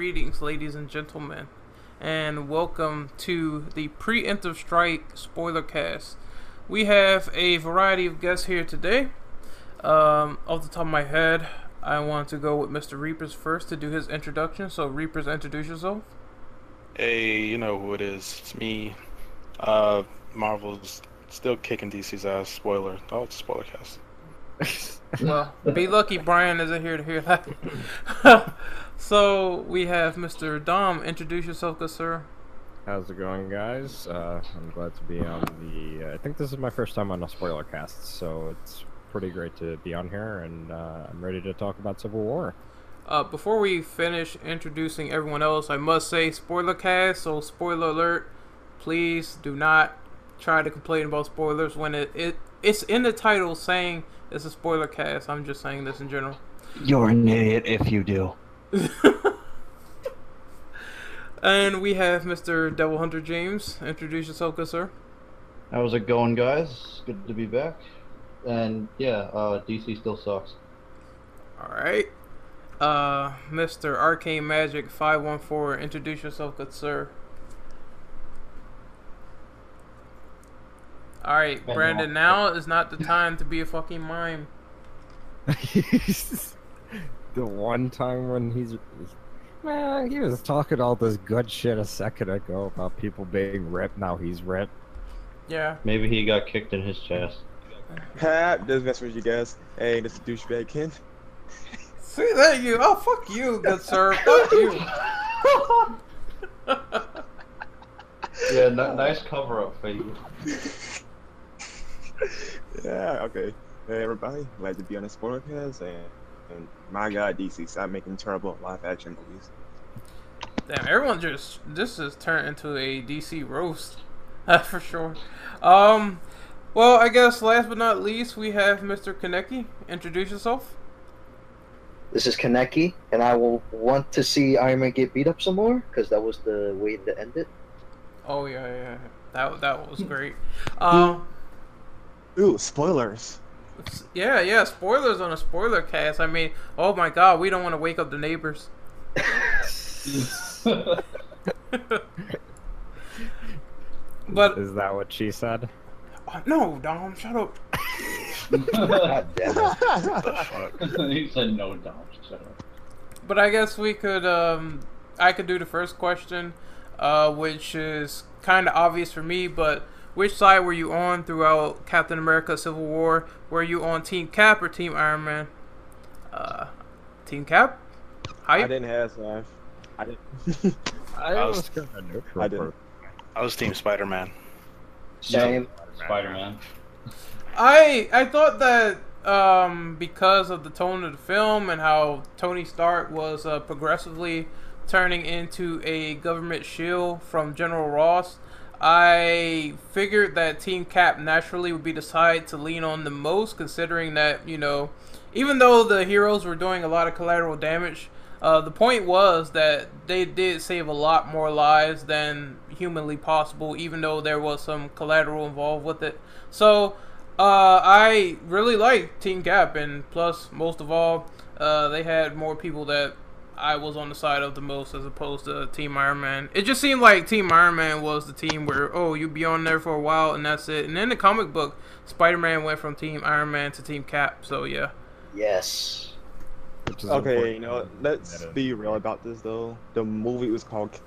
Greetings, ladies and gentlemen, and welcome to the Preemptive Strike spoiler cast. We have a variety of guests here today. Um, off the top of my head, I want to go with Mr. Reapers first to do his introduction. So, Reapers, introduce yourself. Hey, you know who it is. It's me. Uh, Marvel's still kicking DC's ass. Spoiler. Oh, it's a spoiler cast. Well, be lucky Brian isn't here to hear that. so, we have Mr. Dom. Introduce yourself, good sir. How's it going, guys? Uh, I'm glad to be on the. Uh, I think this is my first time on a spoiler cast, so it's pretty great to be on here, and uh, I'm ready to talk about Civil War. Uh, before we finish introducing everyone else, I must say spoiler cast. So spoiler alert! Please do not try to complain about spoilers when it, it it's in the title saying it's a spoiler cast. I'm just saying this in general. You're an idiot if you do. And we have Mr. Devil Hunter James. Introduce yourself, good sir. How's it going, guys? Good to be back. And yeah, uh, DC still sucks. All right. Uh, Mr. Arcane Magic 514. Introduce yourself, good sir. All right, Brandon. Now is not the time to be a fucking mime. the one time when he's. Man, he was talking all this good shit a second ago about people being ripped. Now he's ripped. Yeah. Maybe he got kicked in his chest. Pat, this mess with you guys. Hey, this is douchebag Ken. See that you? Oh fuck you, good sir. Fuck you. Yeah, n- nice cover up for you. yeah, okay. Hey, everybody. Glad to be on the spoiler cast. And, and my god, DC, stop making terrible live action movies. Damn, everyone just this has turned into a DC roast, for sure. Um, well, I guess last but not least, we have Mr. Kaneki. Introduce yourself. This is Kaneki, and I will want to see Iron Man get beat up some more because that was the way to end it. Oh yeah, yeah, that that was great. Um, Ooh, spoilers. S- yeah, yeah. Spoilers on a spoiler cast. I mean, oh my god, we don't want to wake up the neighbors. But Is that what she said? oh, no, Dom, shut up. God damn it. he said no, Dom. Shut up. But I guess we could, um, I could do the first question, uh, which is kind of obvious for me, but which side were you on throughout Captain America Civil War? Were you on Team Cap or Team Iron Man? Uh, Team Cap? I didn't have life. I didn't. I was was kind of neutral. I didn't. I was Team Spider-Man. Same. Spider-Man. I I thought that um, because of the tone of the film and how Tony Stark was uh, progressively turning into a government shield from General Ross, I figured that Team Cap naturally would be the side to lean on the most, considering that you know, even though the heroes were doing a lot of collateral damage. Uh, the point was that they did save a lot more lives than humanly possible, even though there was some collateral involved with it. So, uh, I really like Team Cap, and plus, most of all, uh, they had more people that I was on the side of the most as opposed to Team Iron Man. It just seemed like Team Iron Man was the team where, oh, you'd be on there for a while and that's it. And in the comic book, Spider Man went from Team Iron Man to Team Cap, so yeah. Yes. Okay, you know, let's Meta. be real about this though. The movie was called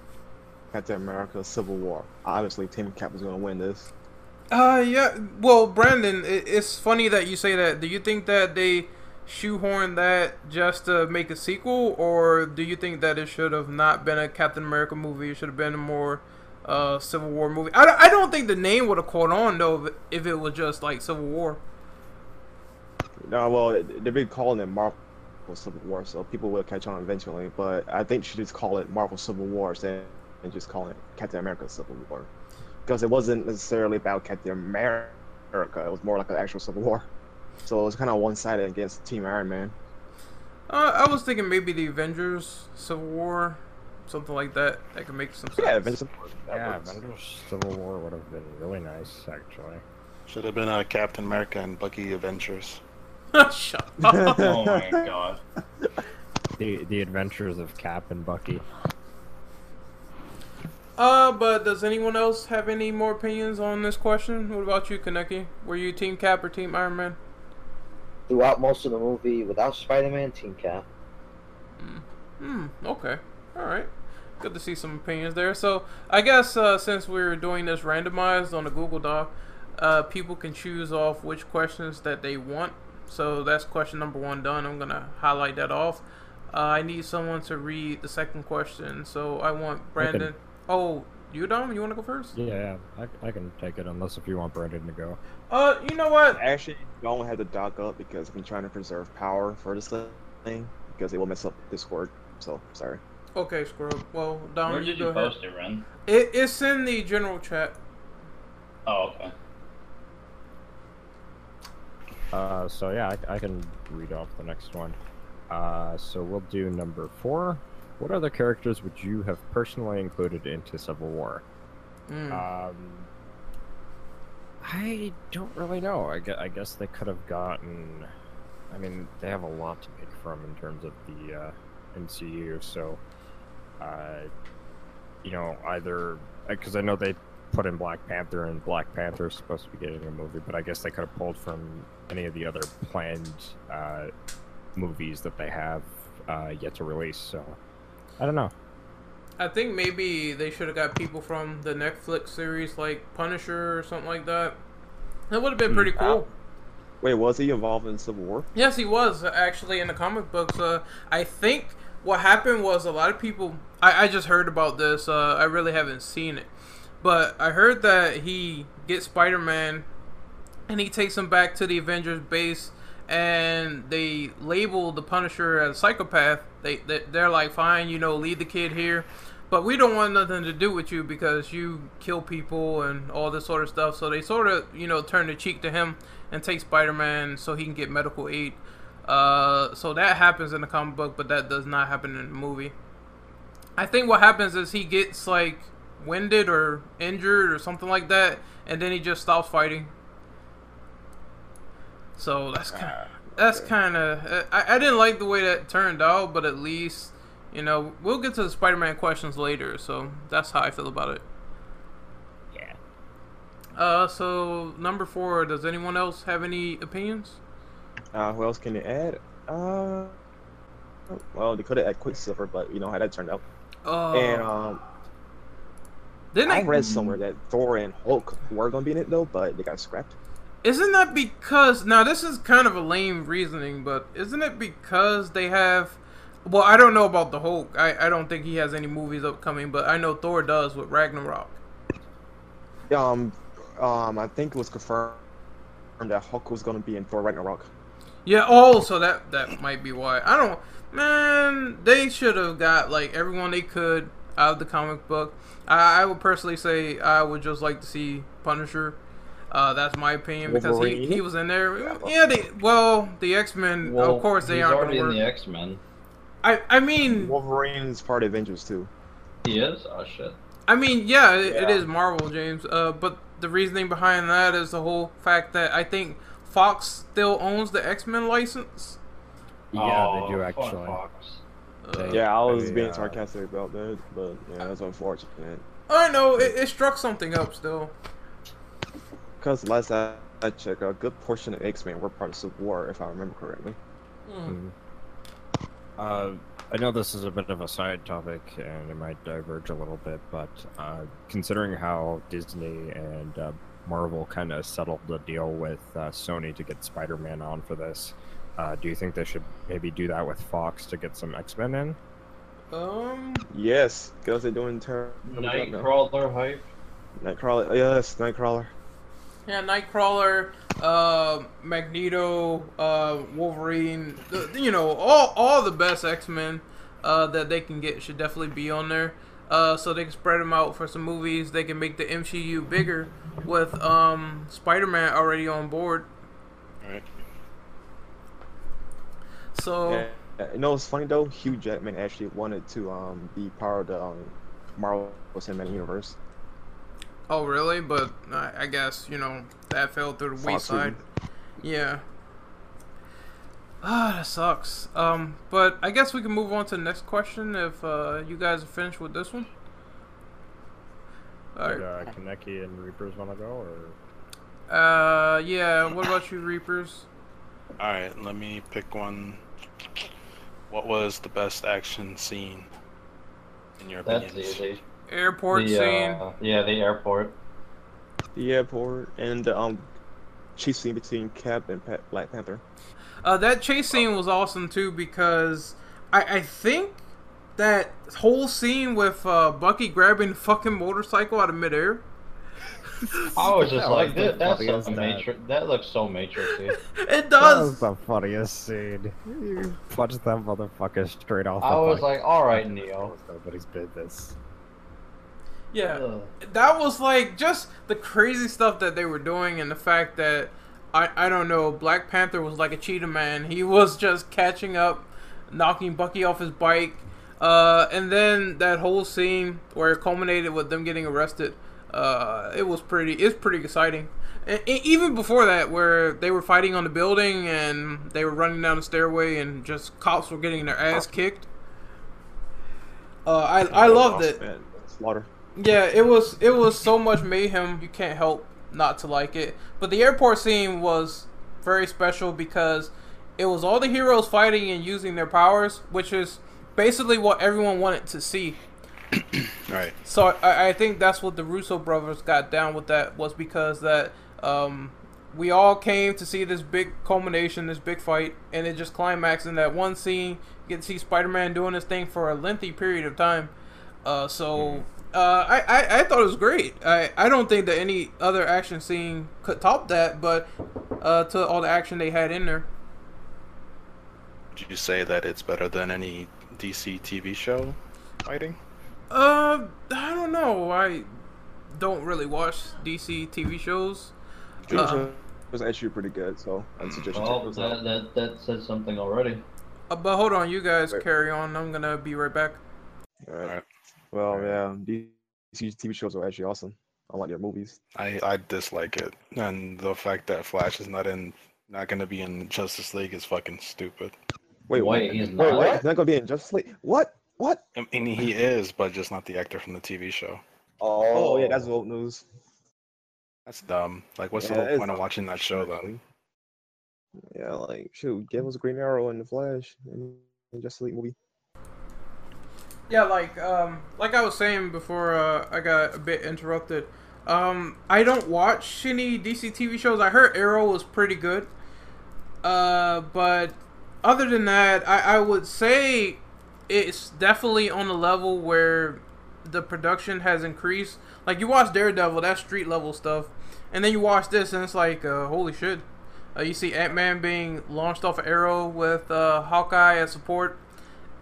Captain America Civil War. Obviously, Team Cap was going to win this. Uh, yeah. Well, Brandon, it's funny that you say that. Do you think that they shoehorned that just to make a sequel, or do you think that it should have not been a Captain America movie? It should have been a more uh, Civil War movie. I, I don't think the name would have caught on though if it, was just like Civil War. No, well, they've been calling it Marvel Civil War, so people will catch on eventually. But I think you should just call it Marvel Civil War and just call it Captain America Civil War. Because it wasn't necessarily about Captain America, it was more like an actual Civil War. So it was kind of one sided against Team Iron Man. Uh, I was thinking maybe the Avengers Civil War, something like that. That could make some sense. Yeah, Avengers. that Yeah, works. Avengers Civil War would have been really nice, actually. Should have been uh, Captain America and Bucky Avengers. Shut up. Oh my god. the the adventures of Cap and Bucky. Uh, but does anyone else have any more opinions on this question? What about you, Kaneki? Were you Team Cap or Team Iron Man? Throughout most of the movie, without Spider-Man, Team Cap. Hmm. Okay. All right. Good to see some opinions there. So I guess uh, since we're doing this randomized on the Google Doc, uh, people can choose off which questions that they want. So that's question number one done. I'm gonna highlight that off. Uh, I need someone to read the second question. So I want Brandon. Oh, you Dom? You want to go first? Yeah, yeah, I, I can take it unless if you want Brandon to go. Uh, you know what? I actually don't have to dock up because I'm trying to preserve power for this thing because it will mess up Discord. So sorry. Okay, Scrub. Well, Dom, Where you did go you ahead. post it, Ren? It, it's in the general chat. Oh, okay. Uh, so yeah, I, I can read off the next one. Uh, so we'll do number four. What other characters would you have personally included into Civil War? Mm. Um, I don't really know. I guess, I guess they could have gotten. I mean, they have a lot to pick from in terms of the uh, MCU. So, uh, you know, either because I know they put in Black Panther, and Black Panther is supposed to be getting a movie, but I guess they could have pulled from any of the other planned uh, movies that they have uh, yet to release. So, I don't know. I think maybe they should have got people from the Netflix series like Punisher or something like that. That would have been pretty cool. Wait, was he involved in Civil War? Yes, he was uh, actually in the comic books. Uh, I think what happened was a lot of people. I, I just heard about this. Uh, I really haven't seen it, but I heard that he gets Spider Man, and he takes him back to the Avengers base, and they label the Punisher as a psychopath. They, they they're like, fine, you know, leave the kid here, but we don't want nothing to do with you because you kill people and all this sort of stuff. So they sort of, you know, turn the cheek to him and take Spider-Man so he can get medical aid. Uh, so that happens in the comic book, but that does not happen in the movie. I think what happens is he gets like winded or injured or something like that, and then he just stops fighting. So that's kind Ah, that's kind of I, I didn't like the way that turned out, but at least you know we'll get to the Spider-Man questions later. So that's how I feel about it. Yeah. Uh, so number four. Does anyone else have any opinions? Uh, who else can you add? Uh, well, they could have added Quicksilver, but you know how that turned out. Uh, and um, didn't I read somewhere that Thor and Hulk were gonna be in it though, but they got scrapped. Isn't that because now this is kind of a lame reasoning, but isn't it because they have? Well, I don't know about the Hulk. I, I don't think he has any movies upcoming, but I know Thor does with Ragnarok. Um, um, I think it was confirmed that Hulk was gonna be in Thor Ragnarok. Yeah. Oh, so that that might be why. I don't. Man, they should have got like everyone they could out of the comic book. I, I would personally say I would just like to see Punisher. Uh, that's my opinion because he, Wolverine? he was in there. Yeah. They, well, the X Men. Well, Of course, they aren't already in the. X Men. I I mean. Wolverine's part of Avengers too. He is. Oh shit. I mean, yeah, it, it Yeah. is Marvel, James. Uh, but the reasoning behind that is the whole fact that I think Fox still owns the X Men license. Yeah, oh, they do actually. Fox. Uh, Yeah, I was they, being uh, sarcastic about that, but yeah, that's unfortunate. I know it, it struck something up still. Because last I, I checked, a good portion of X Men were part of Civil War, if I remember correctly. Hmm. Uh, I know this is a bit of a side topic and it might diverge a little bit, but uh, considering how Disney and uh, Marvel kind of settled the deal with uh, Sony to get Spider Man on for this, uh, do you think they should maybe do that with Fox to get some X Men in? Um, Yes, because they're doing ter- Nightcrawler hype. Nightcrawler. Yes, Nightcrawler. Yeah, Nightcrawler, uh, Magneto, uh, Wolverine. The, you know, all all the best X Men uh, that they can get should definitely be on there. Uh, so they can spread them out for some movies. They can make the MCU bigger with um, Spider Man already on board. Right. So. Yeah. You know what's funny though? Hugh Jackman actually wanted to um be part of the um, Marvel Cinematic Universe. Oh, really? But I, I guess you know that fell through the Fox wayside. Yeah. Ah, that sucks. Um, but I guess we can move on to the next question if uh, you guys are finished with this one. All Did uh, Kaneki and Reapers want to go, or Uh, yeah. What about you, Reapers? All right, let me pick one. What was the best action scene in your opinion? That's easy. Airport the, scene. uh, yeah, the airport. The airport and the um, chase scene between Cap and Pat- Black Panther. Uh, that chase scene was awesome too because I, I think that whole scene with uh, Bucky grabbing fucking motorcycle out of midair. I was just That like, was that, that's funniest so that. matrix. That looks so matrixy. It does. that does. was the funniest scene. You punched that motherfucker straight off. The I was bike. like, all right, Neo. nobody's business. Yeah. Ugh. that was like just the crazy stuff that they were doing and the fact that I, I don't know black panther was like a cheetah man. He was just catching up knocking bucky off his bike. Uh, and then that whole scene where it culminated with them getting arrested uh, it was pretty it's pretty exciting. And, and even before that where they were fighting on the building and they were running down the stairway and just cops were getting their ass kicked. Uh, I, I loved it. slaughter. Yeah, it was it was so much mayhem you can't help not to like it. But the airport scene was very special because it was all the heroes fighting and using their powers, which is basically what everyone wanted to see. Right. So I, I think that's what the Russo brothers got down with that was because that um, we all came to see this big culmination, this big fight, and it just climaxed in that one scene. You get to see Spider-Man doing this thing for a lengthy period of time. Uh, so uh, I, I I thought it was great. I, I don't think that any other action scene could top that, but uh, to all the action they had in there. Would you say that it's better than any DC TV show fighting? Uh, I don't know. I don't really watch DC TV shows. Dream Uh-uh. Was actually pretty good, so I'd suggest you Well, those that, that that says something already. Uh, but hold on, you guys Wait. carry on. I'm gonna be right back. All right. Alright. Well, yeah, these TV shows are actually awesome. I like their movies. I I dislike it, and the fact that Flash is not in, not gonna be in Justice League is fucking stupid. Wait, Wait, what? he's Wait, not? what? He's not gonna be in Justice League? What? What? I mean, he is, but just not the actor from the TV show. Oh, yeah, that's oh. old news. That's dumb. Like, what's Yeah, the whole point of watching that show then? Yeah, like shoot, give us a Green Arrow and the Flash in in Justice League movie. Yeah, like um, like I was saying before, uh, I got a bit interrupted. Um, I don't watch any DC TV shows. I heard Arrow was pretty good. Uh, but other than that, I, I would say it's definitely on a level where the production has increased. Like you watch Daredevil, that's street level stuff, and then you watch this, and it's like, uh, holy shit. Uh, you see Ant Man being launched off of Arrow with uh, Hawkeye as support.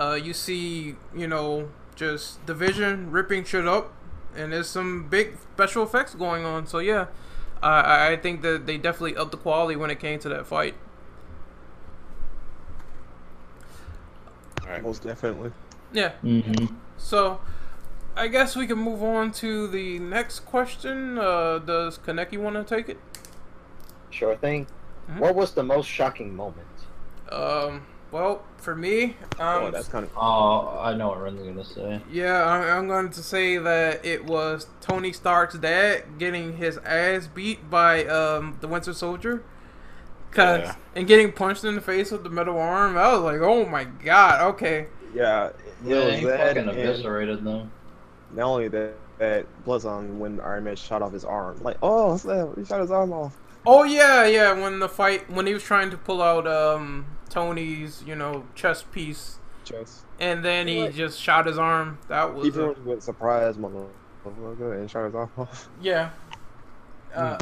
Uh, you see, you know, just Division ripping shit up, and there's some big special effects going on. So yeah, I I think that they definitely upped the quality when it came to that fight. All right. Most definitely. Yeah. Mm-hmm. So, I guess we can move on to the next question. Uh, does Kaneki want to take it? Sure thing. Mhm. What was the most shocking moment? Um, well, for me, um, oh, that's kind of. Oh, I know what Ren's gonna say. yeah, I- I'm going to say that it was Tony Stark's dad getting his ass beat by um the Winter Soldier. Cause Yeah. and getting punched in the face with the metal arm, I was like, "Oh my god!" Okay, Yeah, it Yeah, was he fucking and eviscerated them. not only that, that Bloodson when Iron Man shot off his arm, like, oh, snap, he shot his arm off. Oh yeah, yeah. When the fight, when he was trying to pull out um Tony's, you know, chest piece, Just and then he What? just shot his arm. That was people uh, went surprised, motherfucker, and shot his arm off. yeah. Uh,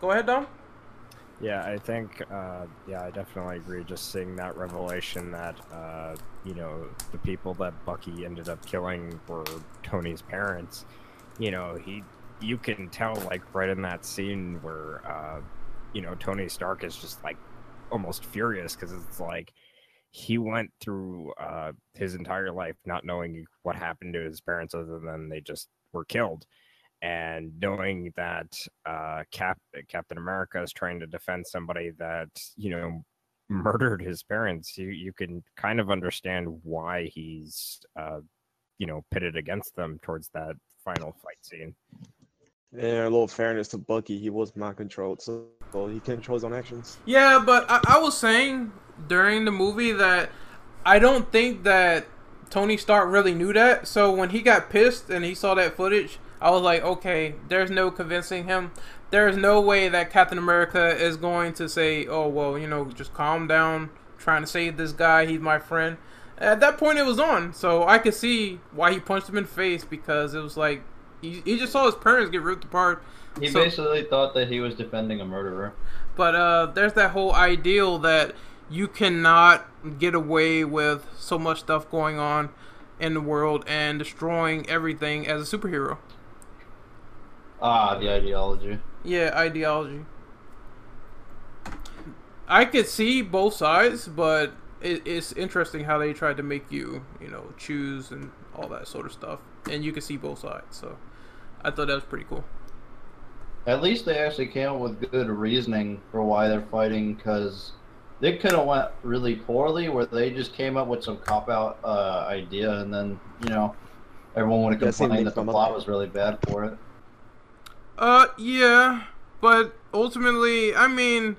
go ahead, Dom. Yeah, I think, uh, yeah, I definitely agree. Just seeing that revelation that, uh, you know, the people that Bucky ended up killing were Tony's parents. You know, he, you can tell, like, right in that scene where, uh, you know, Tony Stark is just like almost furious because it's like he went through uh, his entire life not knowing what happened to his parents other than they just were killed and knowing that uh, Cap Captain America is trying to defend somebody that you know murdered his parents, you you can kind of understand why he's uh, you know pitted against them towards that final fight scene. Yeah, a little fairness to Bucky. He was mind controlled, so he controls his own actions. Yeah, but I, I was saying during the movie that I don't think that Tony Stark really knew that. So when he got pissed and he saw that footage, I was like, okay, there's no convincing him. There's no way that Captain America is going to say, oh, well, you know, just calm down, trying to save this guy. He's my friend. At that point, it was on. So I could see why he punched him in the face because it was like, he, he just saw his parents get ripped apart. He So- basically thought that he was defending a murderer. But uh, there's that whole ideal that you cannot get away with so much stuff going on in the world and destroying everything as a superhero. Ah, the ideology. Yeah, ideology. I could see both sides, but it, it's interesting how they tried to make you, you know, choose and all that sort of stuff, and you can see both sides. So I thought that was pretty cool. At least they actually came up with good reasoning for why they're fighting, because they could have went really poorly, where they just came up with some cop out uh, idea, and then you know everyone would have Yeah, complained that the plot was really bad for it. Uh, yeah, but ultimately, I mean,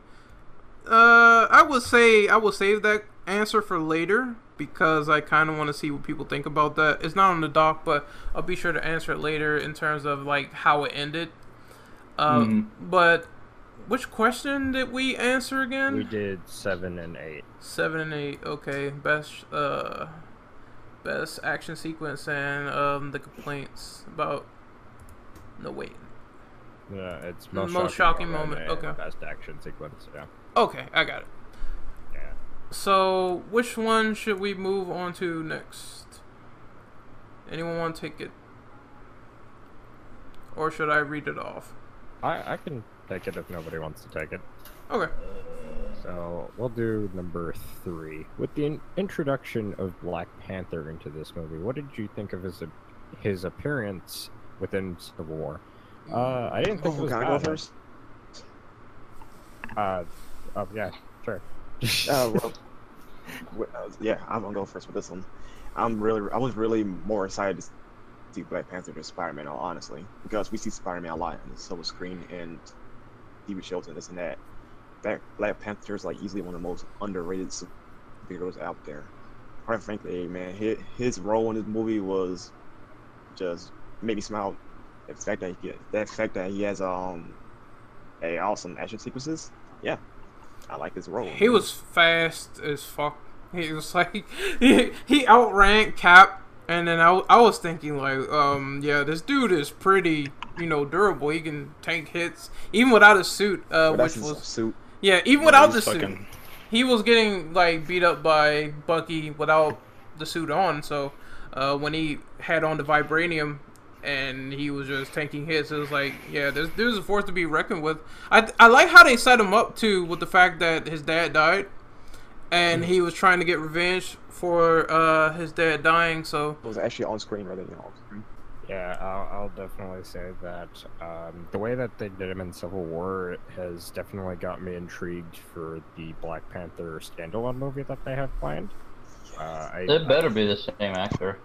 uh, I would say I will save that answer for later because I kind of want to see what people think about that. It's not on the doc, but I'll be sure to answer it later in terms of like how it ended. Um, but which question did we answer again? We did seven and eight. Seven and eight. Okay, best uh, best action sequence and um the complaints about. No wait. Yeah, it's Most most, shocking shocking, moment, okay. Best action sequence. Yeah. Okay, I got it. Yeah. So, which one should we move on to next? Anyone want to take it? Or should I read it off? I I can take it if nobody wants to take it. Okay. So we'll do number three. With the in- introduction of Black Panther into this movie, what did you think of his his appearance within Civil War? Uh, I didn't think it Oh, was can I go first? Uh, oh yeah, sure. Uh, well, yeah, I'm gonna go first with this one. I'm really, I was really more excited to see Black Panther than Spider-Man, honestly, because we see Spider-Man a lot on the silver screen and TV shows and this and that. Black, Black Panther is like easily one of the most underrated superheroes out there. Quite frankly, man, his, his role in this movie was just made me smile. The fact that he, the fact that he has um a awesome action sequences, yeah, I like his role. He was fast as fuck. He was like he, he outran Cap, and then I, I was thinking like, um, yeah, this dude is pretty, you know, durable. He can tank hits even without a suit, uh, that's which was suit. yeah, even without the He's suit. he was getting like beat up by Bucky without the suit on. So uh, when he had on the vibranium and he was just taking hits, it was like, yeah, there's there's a force to be reckoned with. I I like how they set him up too with the fact that his dad died, and he was trying to get revenge for uh, his dad dying. So It was actually on screen rather than off screen. Yeah, I'll, I'll definitely say that um, the way that they did him in Civil War has definitely got me intrigued for the Black Panther standalone movie that they have planned. Uh, I, It better be the same actor.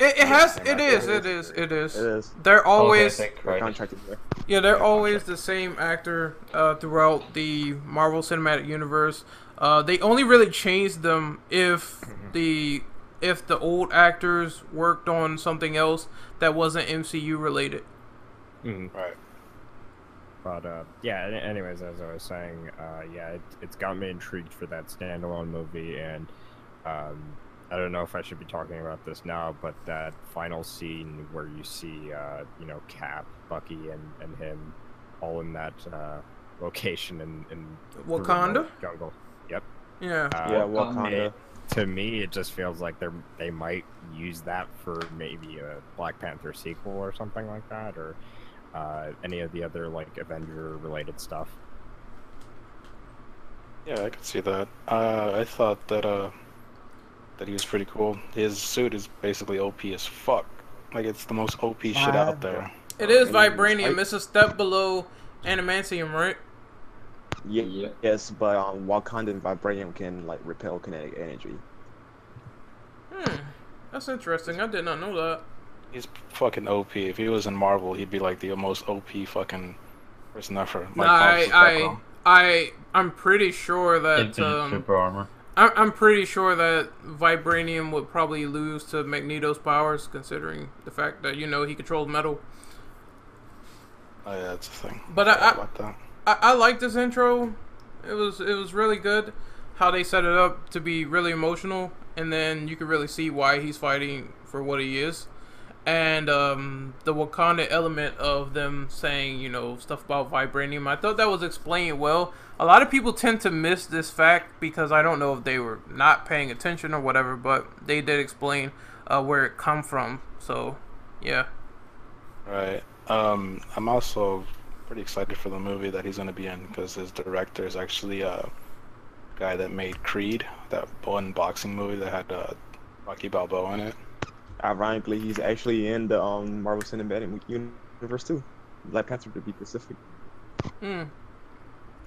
It, it has same it actor. is it is it is. It is. They're always okay, thank They're Christ. contracted there. Yeah, they're always the same actor uh, throughout the Marvel Cinematic Universe. Uh, they only really changed them if the if the old actors worked on something else that wasn't MCU related. Mhm. Right. But uh, yeah. Anyways, as I was saying, uh, yeah, it, it's got me intrigued for that standalone movie, and um, I don't know if I should be talking about this now, but that final scene where you see, uh, you know, Cap, Bucky, and, and him all in that uh, location in, in Wakanda? remote jungle. Yep. Yeah. Uh, Yeah, Wakanda. Wakanda. to me, it just feels like they are they might use that for maybe a Black Panther sequel or something like that, or uh, any of the other like Avenger related stuff. Yeah, I could see that. Uh, I thought that uh, that he was pretty cool. His suit is basically OP as fuck. Like it's the most OP shit out there. It is And he was vibranium. hype. It's a step below adamantium, right? Ye- Yeah. Yes, but um, Wakandan vibranium can like repel kinetic energy. Hmm. That's interesting. I did not know that. He's fucking OP. If he was in Marvel, he'd be like the most OP fucking person ever. Nah, I, I. I, I'm pretty sure that. Infinite Um, super armor. I'm, I'm pretty sure that vibranium would probably lose to Magneto's powers, considering the fact that you know he controls metal. Oh yeah, that's the thing. But I- I-. I, I like this intro. It was it was really good. How they set it up to be really emotional, and then you can really see why he's fighting for what he is, and um, the Wakanda element of them saying you know stuff about vibranium. I thought that was explained well. A lot of people tend to miss this fact because I don't know if they were not paying attention or whatever, but they did explain uh, where it come from. So, yeah. Right. Um, I'm also pretty excited for the movie that he's going to be in because his director is actually a guy that made Creed, that one boxing movie that had uh, Rocky Balboa in it. Ironically, he's actually in the um, Marvel Cinematic Universe too. Black Panther to be specific. Hmm.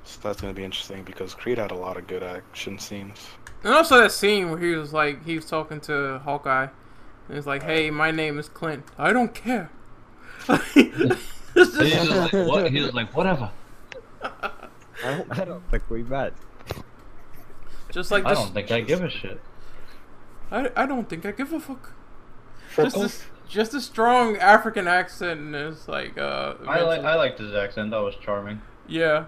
So that's going to be interesting because Creed had a lot of good action scenes. And also that scene where he was like, he was talking to Hawkeye, and he's like, "Hey, my name is Clint. I don't care." It's He's just- just like, what? He was like, whatever. I don't, I don't think we met. just like I this. don't think I give a shit. I, I don't think I give a fuck. Just Focal? this, just a strong African accent, and it's like, uh, I like eventually- I liked his accent. That was charming. yeah.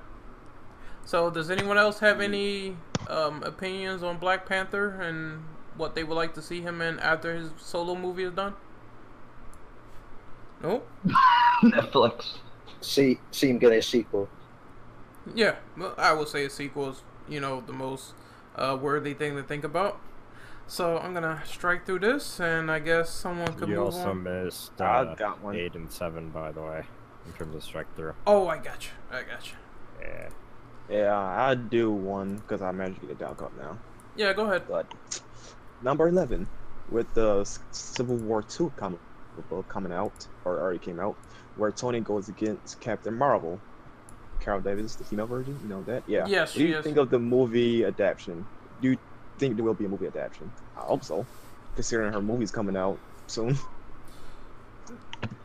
So, does anyone else have any um, opinions on Black Panther and what they would like to see him in after his solo movie is done? No. Netflix. See, see him get a sequel. Yeah, well, I would say a sequel is, you know, the most uh, worthy thing to think about. So I'm gonna strike through this, and I guess someone could You move also on. missed I uh, got one. eight and seven, by the way, in terms of strike through. Oh, I got you. I got you. Yeah. yeah, I do one because I managed to get a down cup now. Yeah, go ahead. But number eleven, with the Civil War Two comic book coming out or already came out, where Tony goes against Captain Marvel. Carol Danvers, the female version, you know that? Yeah. Yes, What do you is. think of the movie adaptation? Do you think there will be a movie adaptation? I hope so, considering her movie's coming out soon.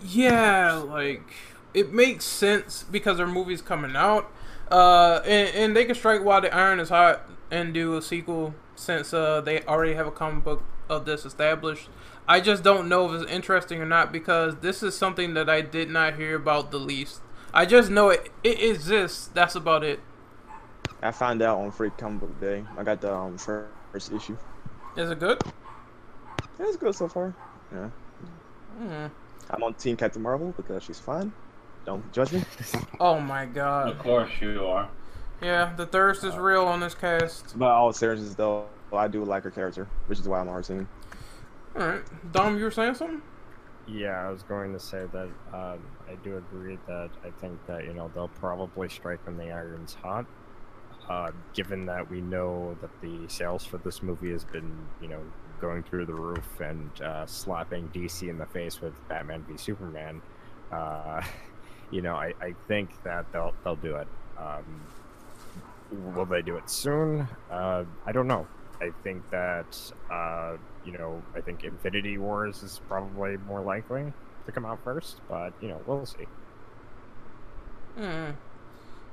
Yeah, like it makes sense because their movie's coming out, uh, and, and they can strike while the iron is hot and do a sequel since uh they already have a comic book of this established. I just don't know if it's interesting or not because this is something that I did not hear about the least. I just know it it exists. That's about it. I found out on Free Comic Book Day. I got the um, first issue. Is it good? Yeah, it's good so far. Yeah. Hmm. I'm on Team Captain Marvel because she's fine. Don't judge me. Oh my god. Of course you are. Yeah, the thirst is real on this cast. But all seriousness though, I do like her character, which is why I'm on her team. All right, Dom, you were saying something? Yeah, I was going to say that um, I do agree that I think that you know they'll probably strike when the iron's hot. Uh, given that we know that the sales for this movie has been you know going through the roof and uh, slapping DC in the face with Batman v Superman, uh, you know I, I think that they'll they'll do it. Um, will they do it soon? Uh, I don't know. I think that uh, you know, I think Infinity Wars is probably more likely to come out first, but you know, we'll see. Hmm.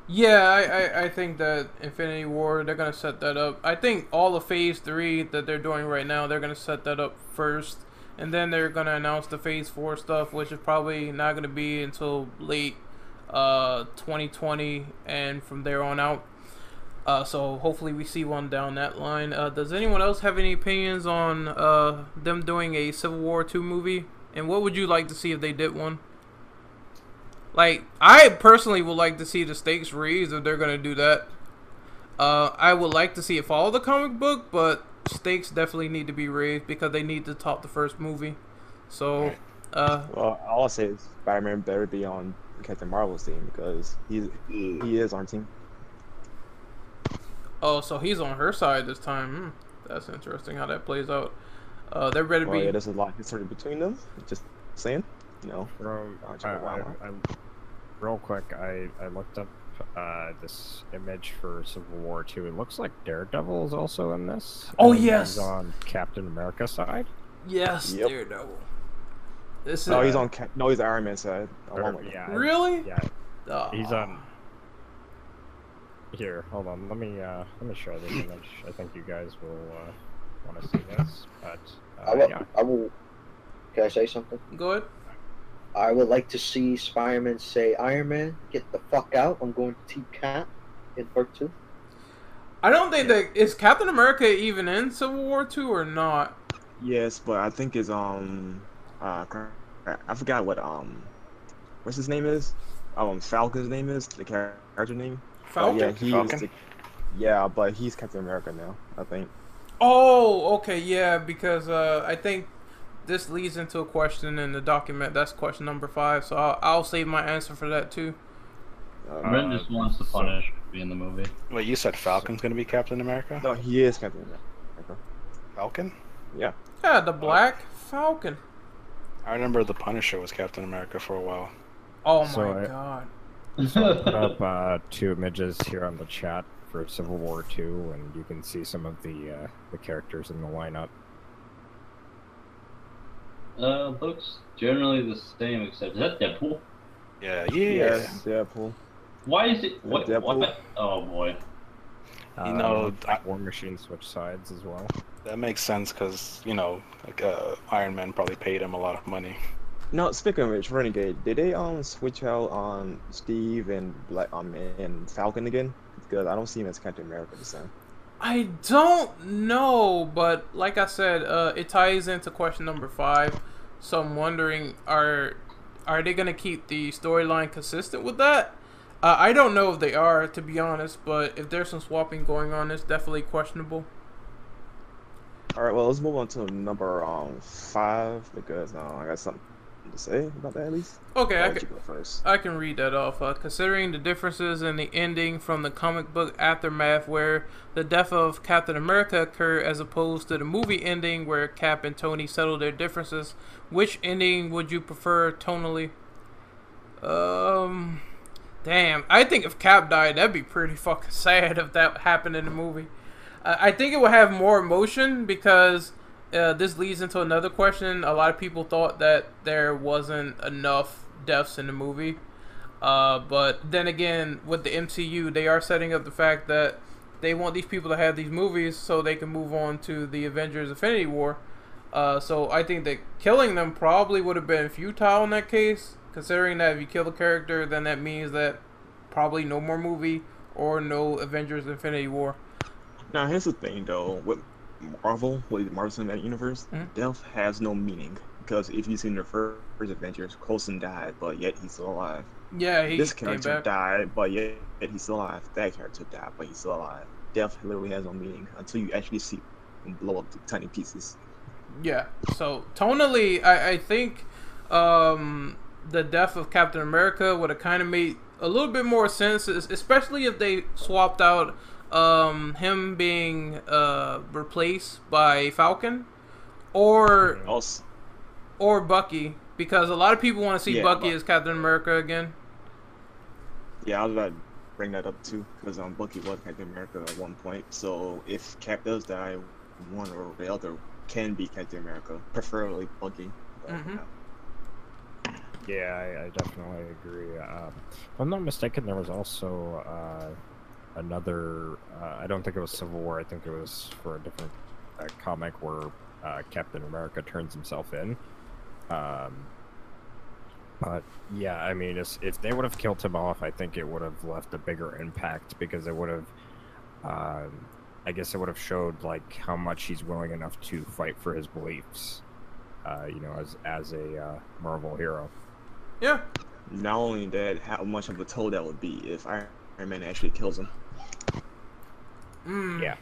Yeah, I, I, I think that Infinity War, they're going to set that up. I think all of Phase 3 that they're doing right now, they're going to set that up first. And then they're going to announce the Phase 4 stuff, which is probably not going to be until late uh, 2020 and from there on out. Uh, so hopefully we see one down that line. Uh, does anyone else have any opinions on uh, them doing a Civil War 2 movie? And what would you like to see if they did one? Like, I personally would like to see the stakes raised if they're gonna do that. Uh, I would like to see it follow the comic book, but stakes definitely need to be raised because they need to top the first movie. So, uh, Well, all I'll say is Spider-Man better be on Captain Marvel's team because he's he is on team. oh, so he's on her side this time. Hmm, that's interesting how that plays out. Uh, there better Well, be. yeah, there's a lot of history between them. Just saying, you know. From I'll I, I, out. Real quick, I, I looked up uh, this image for Civil War Two. It looks like Daredevil is also in this. Oh, and he's yes! on Captain America side. Yes, Yep. Daredevil. This is No, he's on. Ca- No, he's Iron Man side. Or- along yeah, really. yeah, Oh. he's on. Here, hold on. Let me uh, let me show this image. I think you guys will uh, want to see this, but I uh, will, yeah. I will. Can I say something? Go ahead. I would like to see Spider-Man say, "Iron Man, get the fuck out! I'm going to Team Cap in part two. I don't think that is Captain America even in Civil War Two or not. Yes, but I think it's um, uh, I forgot what um, what's his name is? Um, Falcon's name is the character name. But Falcon. yeah, he Falcon? The, yeah, but he's Captain America now. I think. Oh, okay, yeah, because uh, I think this leads into a question in the document. That's question number five. So I'll, I'll save my answer for that too. Uh, Ren just wants the so- Punisher to be in the movie. Wait, you said Falcon's gonna be Captain America? no, he is Captain America. Falcon? Yeah. Yeah, the Black Falcon. I remember the Punisher was Captain America for a while. Oh So my I- god. So I put up uh, two images here on the chat for Civil War Two, and you can see some of the uh, the characters in the lineup. Uh, looks generally the same, except is that Deadpool? Yeah, yeah. Yes, Deadpool. Why is it? What? Deadpool. What? Oh boy. You know, looks I- War Machine switch sides as well. That makes sense because you know, like uh, Iron Man probably paid him a lot of money. No, speaking of which, Renegade, did they um switch out on Steve and Black um and Falcon again? Because I don't see him as Captain America this time. I don't know, but like I said, uh, it ties into question number five. So I'm wondering, are are they gonna keep the storyline consistent with that? Uh, I don't know if they are, to be honest. But if there's some swapping going on, it's definitely questionable. All right, well, let's move on to number um five because uh, I got something to say about that at least. Okay, I can, go first. I can read that off. Uh, considering the differences in the ending from the comic book aftermath, where the death of Captain America occurred, as opposed to the movie ending where Cap and Tony settled their differences, which ending would you prefer tonally? Um, damn, I think if Cap died, that'd be pretty fucking sad if that happened in the movie. Uh, I think it would have more emotion because uh, this leads into another question. A lot of people thought that there wasn't enough deaths in the movie. Uh, but then again, with the MCU, they are setting up the fact that they want these people to have these movies so they can move on to the Avengers Infinity War. Uh, so I think that killing them probably would have been futile in that case, considering that if you kill the character, then that means that probably no more movie or no Avengers Infinity War. Now, here's the thing though, with Marvel, with the Marvel Cinematic Universe, Mhm. death has no meaning because if you've seen the first Avengers, Coulson died, but yet he's still alive. Yeah, he this character died, but yet he's still alive. That character died, but he's still alive. Death literally has no meaning until you actually see him blow up to tiny pieces. Yeah. So tonally, I, I think um, the death of Captain America would have kind of made a little bit more sense, especially if they swapped out um, him being uh, replaced by Falcon or Also, or Bucky, because a lot of people want to see Yeah, Bucky but- as Captain America again. yeah, I was about to bring that up too because um, Bucky was Captain America at one point. So if Cap does die, one or the other can be Captain America, preferably Bucky. But, Mhm. yeah. Yeah, I, I definitely agree. Um, if I'm not mistaken, there was also uh, another. Uh, I don't think it was Civil War. I think it was for a different uh, comic where uh, Captain America turns himself in. Um, but yeah, I mean, it's, if they would have killed him off, I think it would have left a bigger impact because it would have. Um, I guess it would have showed like how much he's willing enough to fight for his beliefs. Uh, you know, as as a uh, Marvel hero. Yeah. Not only that, how much of a toll that would be if Iron Man actually kills him. Mm. Yeah.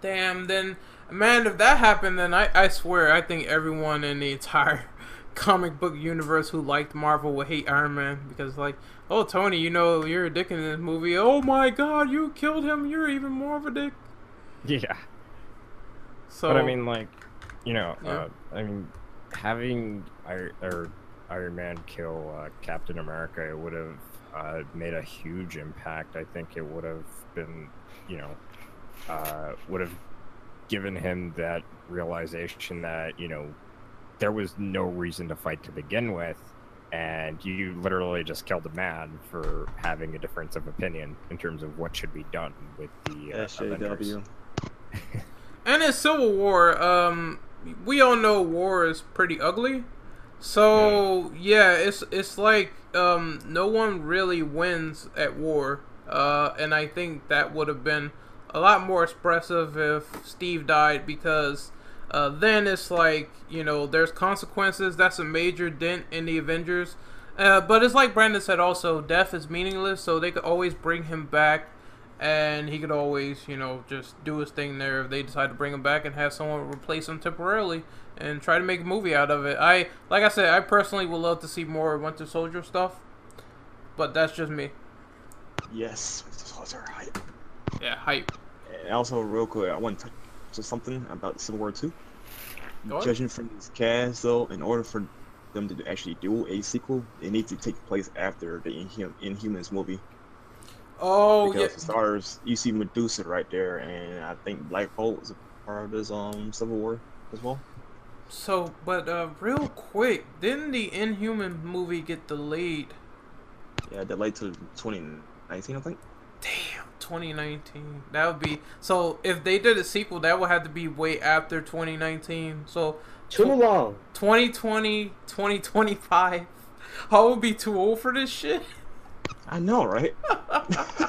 Damn, then, man, if that happened, then I, I swear, I think everyone in the entire comic book universe who liked Marvel would hate Iron Man because, like, oh, Tony, you know, you're a dick in this movie. Oh my god, you killed him. You're even more of a dick. Yeah. So, but I mean, like, you know, Yeah. uh, I mean, having Iron, or Iron Man kill uh, Captain America, it would have uh, made a huge impact. I think it would have been, you know, uh, would have given him that realization that you know there was no reason to fight to begin with, and you literally just killed a man for having a difference of opinion in terms of what should be done with the uh, Avengers. SJW. And in Civil War, um, we all know war is pretty ugly. So yeah, it's it's like um, no one really wins at war, uh, and I think that would have been a lot more expressive if Steve died because uh, then it's like you know there's consequences. That's a major dent in the Avengers. Uh, but it's like Brandon said also, death is meaningless, so they could always bring him back and he could always, you know, just do his thing there if they decide to bring him back and have someone replace him temporarily and try to make a movie out of it. I, like I said, I personally would love to see more Winter Soldier stuff, but that's just me. Yes, hype. Yeah, hype. And also, real quick, I want to touch on something about Civil War 2. Judging from this cast, though, in order for them to actually do a sequel, it needs to take place after the Inhum- Inhumans movie. Oh because yeah, the stars, you see Medusa right there, and I think Black Bolt is a part of this um Civil War as well. So, but uh, real quick, didn't the Inhuman movie get delayed? Yeah, delayed to 2019, I think. Damn, 2019. That would be so. If they did a sequel, that would have to be way after 2019. So Too long. 2020, 2025. I would be too old for this shit. I know, right?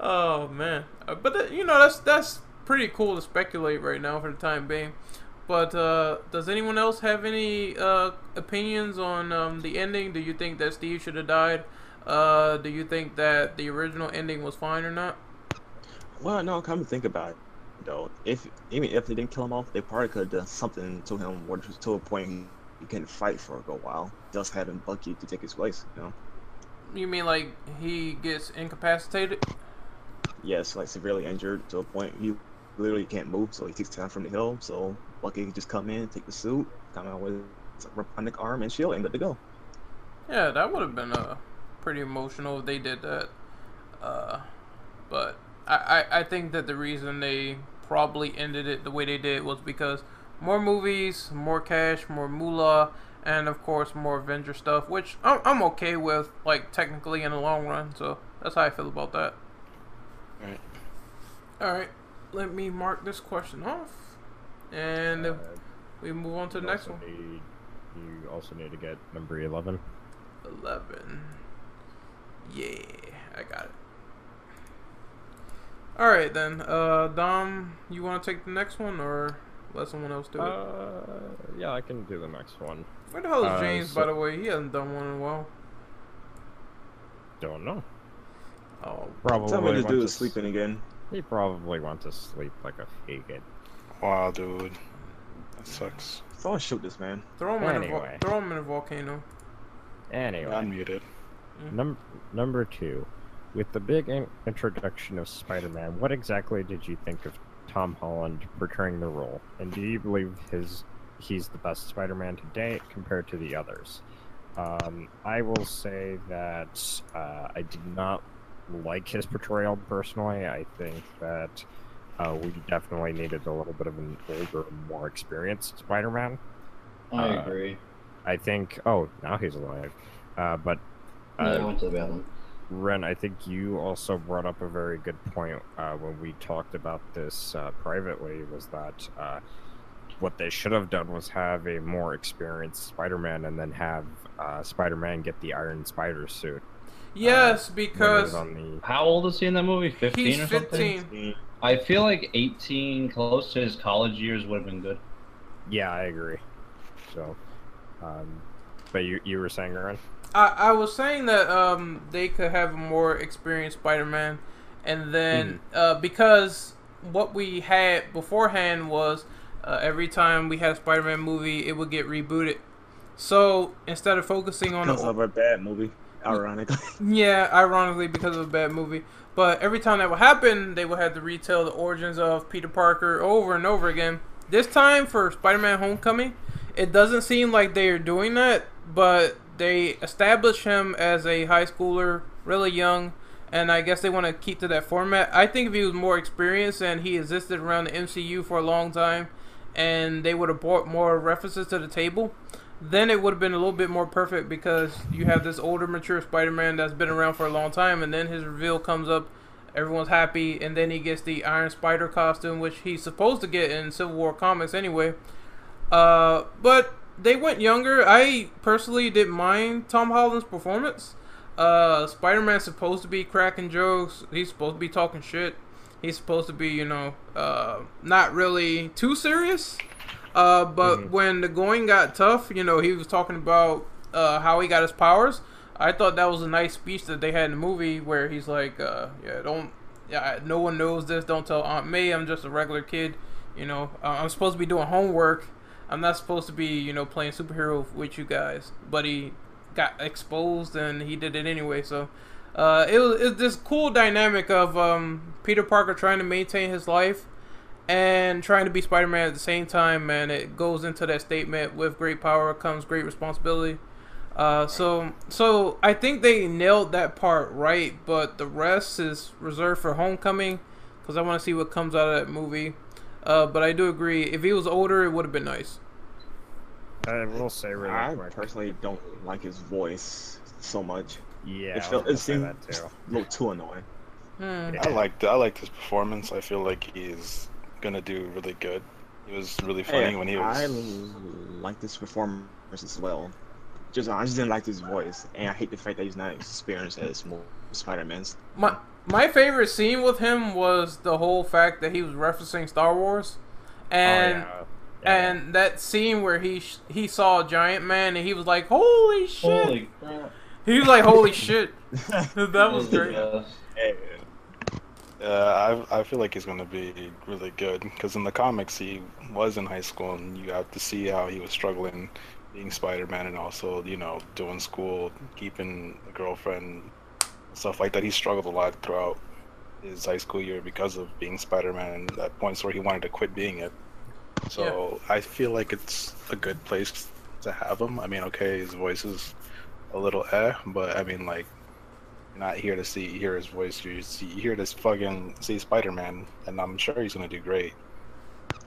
Oh man, Uh, but uh, you know that's that's pretty cool to speculate right now for the time being. But uh, does anyone else have any uh, opinions on um, the ending? Do you think that Steve should have died? Uh, do you think that the original ending was fine or not? Well, no, come to think about it, though, if even if they didn't kill him off, they probably could have done something to him, which was to a point he, he couldn't fight for a good while, just having Bucky to take his place. You know? You mean like he gets incapacitated? Yes, like severely injured to a point he literally can't move, so he takes time from the hill. So Bucky can just come in, take the suit, come out with a robotic arm and shield, and good to go. Yeah, that would have been uh, pretty emotional if they did that. Uh, but I, I, I think that the reason they probably ended it the way they did was because more movies, more cash, more moolah, and of course more Avenger stuff, which I'm, I'm okay with, like technically in the long run. So that's how I feel about that. Right. All right, let me mark this question off, and Uh, we move on to the next one. Need, you also need to get number eleven. 11. Yeah, I got it. Alright then. Uh, Dom, you want to take the next one or let someone else do it? Uh, yeah, I can do the next one. Where the hell is uh, James, by the way? He hasn't done one in a while. Don't know. Oh, Probably Tell me to do to is sleeping again. He probably went to sleep like a faggot. Wow, dude. That sucks. Someone shoot this man. throw him, in a vo- Anyway. throw him in a volcano. Anyway, Unmuted. num- number two. With the big in- introduction of Spider-Man, what exactly did you think of Tom Holland portraying the role? And do you believe his he's the best Spider-Man to date compared to the others? Um, I will say that uh, I did not like his portrayal personally. I think that uh, we definitely needed a little bit of an older, more experienced Spider-Man. I Uh, agree. I think. Oh, now he's alive. Uh, Yeah, I uh, went to the bathroom. Ren, I think you also brought up a very good point uh, when we talked about this uh, privately. Was that uh, what they should have done was have a more experienced Spider-Man and then have uh, Spider-Man get the Iron Spider suit. Yes, when because on the How old is he in that movie? 15 he's or something? 15. I feel like 18, close to his college years, would have been good. yeah, I agree. So, um, but you you were saying, Ren? I, I was saying that um, they could have a more experienced Spider-Man, and then uh, because what we had beforehand was uh, every time we had a Spider-Man movie, it would get rebooted. So instead of focusing on Because the of a bad movie, ironically. yeah, ironically because of a bad movie, but every time that would happen, they would have to retell the origins of Peter Parker over and over again. This time for Spider-Man: Homecoming, it doesn't seem like they are doing that, but they establish him as a high schooler, really young, and I guess they want to keep to that format. I think if he was more experienced and he existed around the MCU for a long time, and they would have brought more references to the table, then it would have been a little bit more perfect because you have this older, mature Spider-Man that's been around for a long time, and then his reveal comes up, everyone's happy, and then he gets the Iron Spider costume, which he's supposed to get in Civil War comics anyway. Uh, but they went younger. I personally didn't mind Tom Holland's performance. Uh, Spider-Man's supposed to be cracking jokes. He's supposed to be talking shit. He's supposed to be, you know, uh, not really too serious. Uh, but Mhm. when the going got tough, you know, he was talking about uh, how he got his powers. I thought that was a nice speech that they had in the movie where he's like, uh, "Yeah, don't, yeah, no one knows this. Don't tell Aunt May. I'm just a regular kid. You know, uh, I'm supposed to be doing homework. I'm not supposed to be, you know, playing superhero with you guys." But he got exposed and he did it anyway. So uh, it was it's this cool dynamic of um, Peter Parker trying to maintain his life and trying to be Spider-Man at the same time, and it goes into that statement: "With great power comes great responsibility." Uh, so, so I think they nailed that part right, but the rest is reserved for Homecoming because I want to see what comes out of that movie. Uh, but I do agree, if he was older, it would have been nice. I will say really I quick. personally don't like his voice so much. yeah, it I felt it seemed that too. a little too annoying. Hmm. I liked I liked his performance. I feel like he's gonna do really good. He was really funny Hey, when he was. I was. like this performance as well. Just I just didn't like his voice, and I hate the fact that he's not experienced as more Spider-Man's. My my favorite scene with him was the whole fact that he was referencing Star Wars, and oh, yeah. Yeah. and that scene where he sh- he saw a giant man and he was like, "Holy shit!" Holy crap. He was like, "Holy shit!" that was the great. best. Uh, I I feel like he's gonna be really good because in the comics he was in high school and you got to see how he was struggling being Spider-Man and also you know doing school, keeping a girlfriend, stuff like that. He struggled a lot throughout his high school year because of being Spider-Man and at points where he wanted to quit being it. So I feel like it's a good place to have him. I mean, okay, his voice is a little eh, but I mean like you're not here to see hear his voice. You're see, here to fucking see Spider Man, and I'm sure he's gonna do great.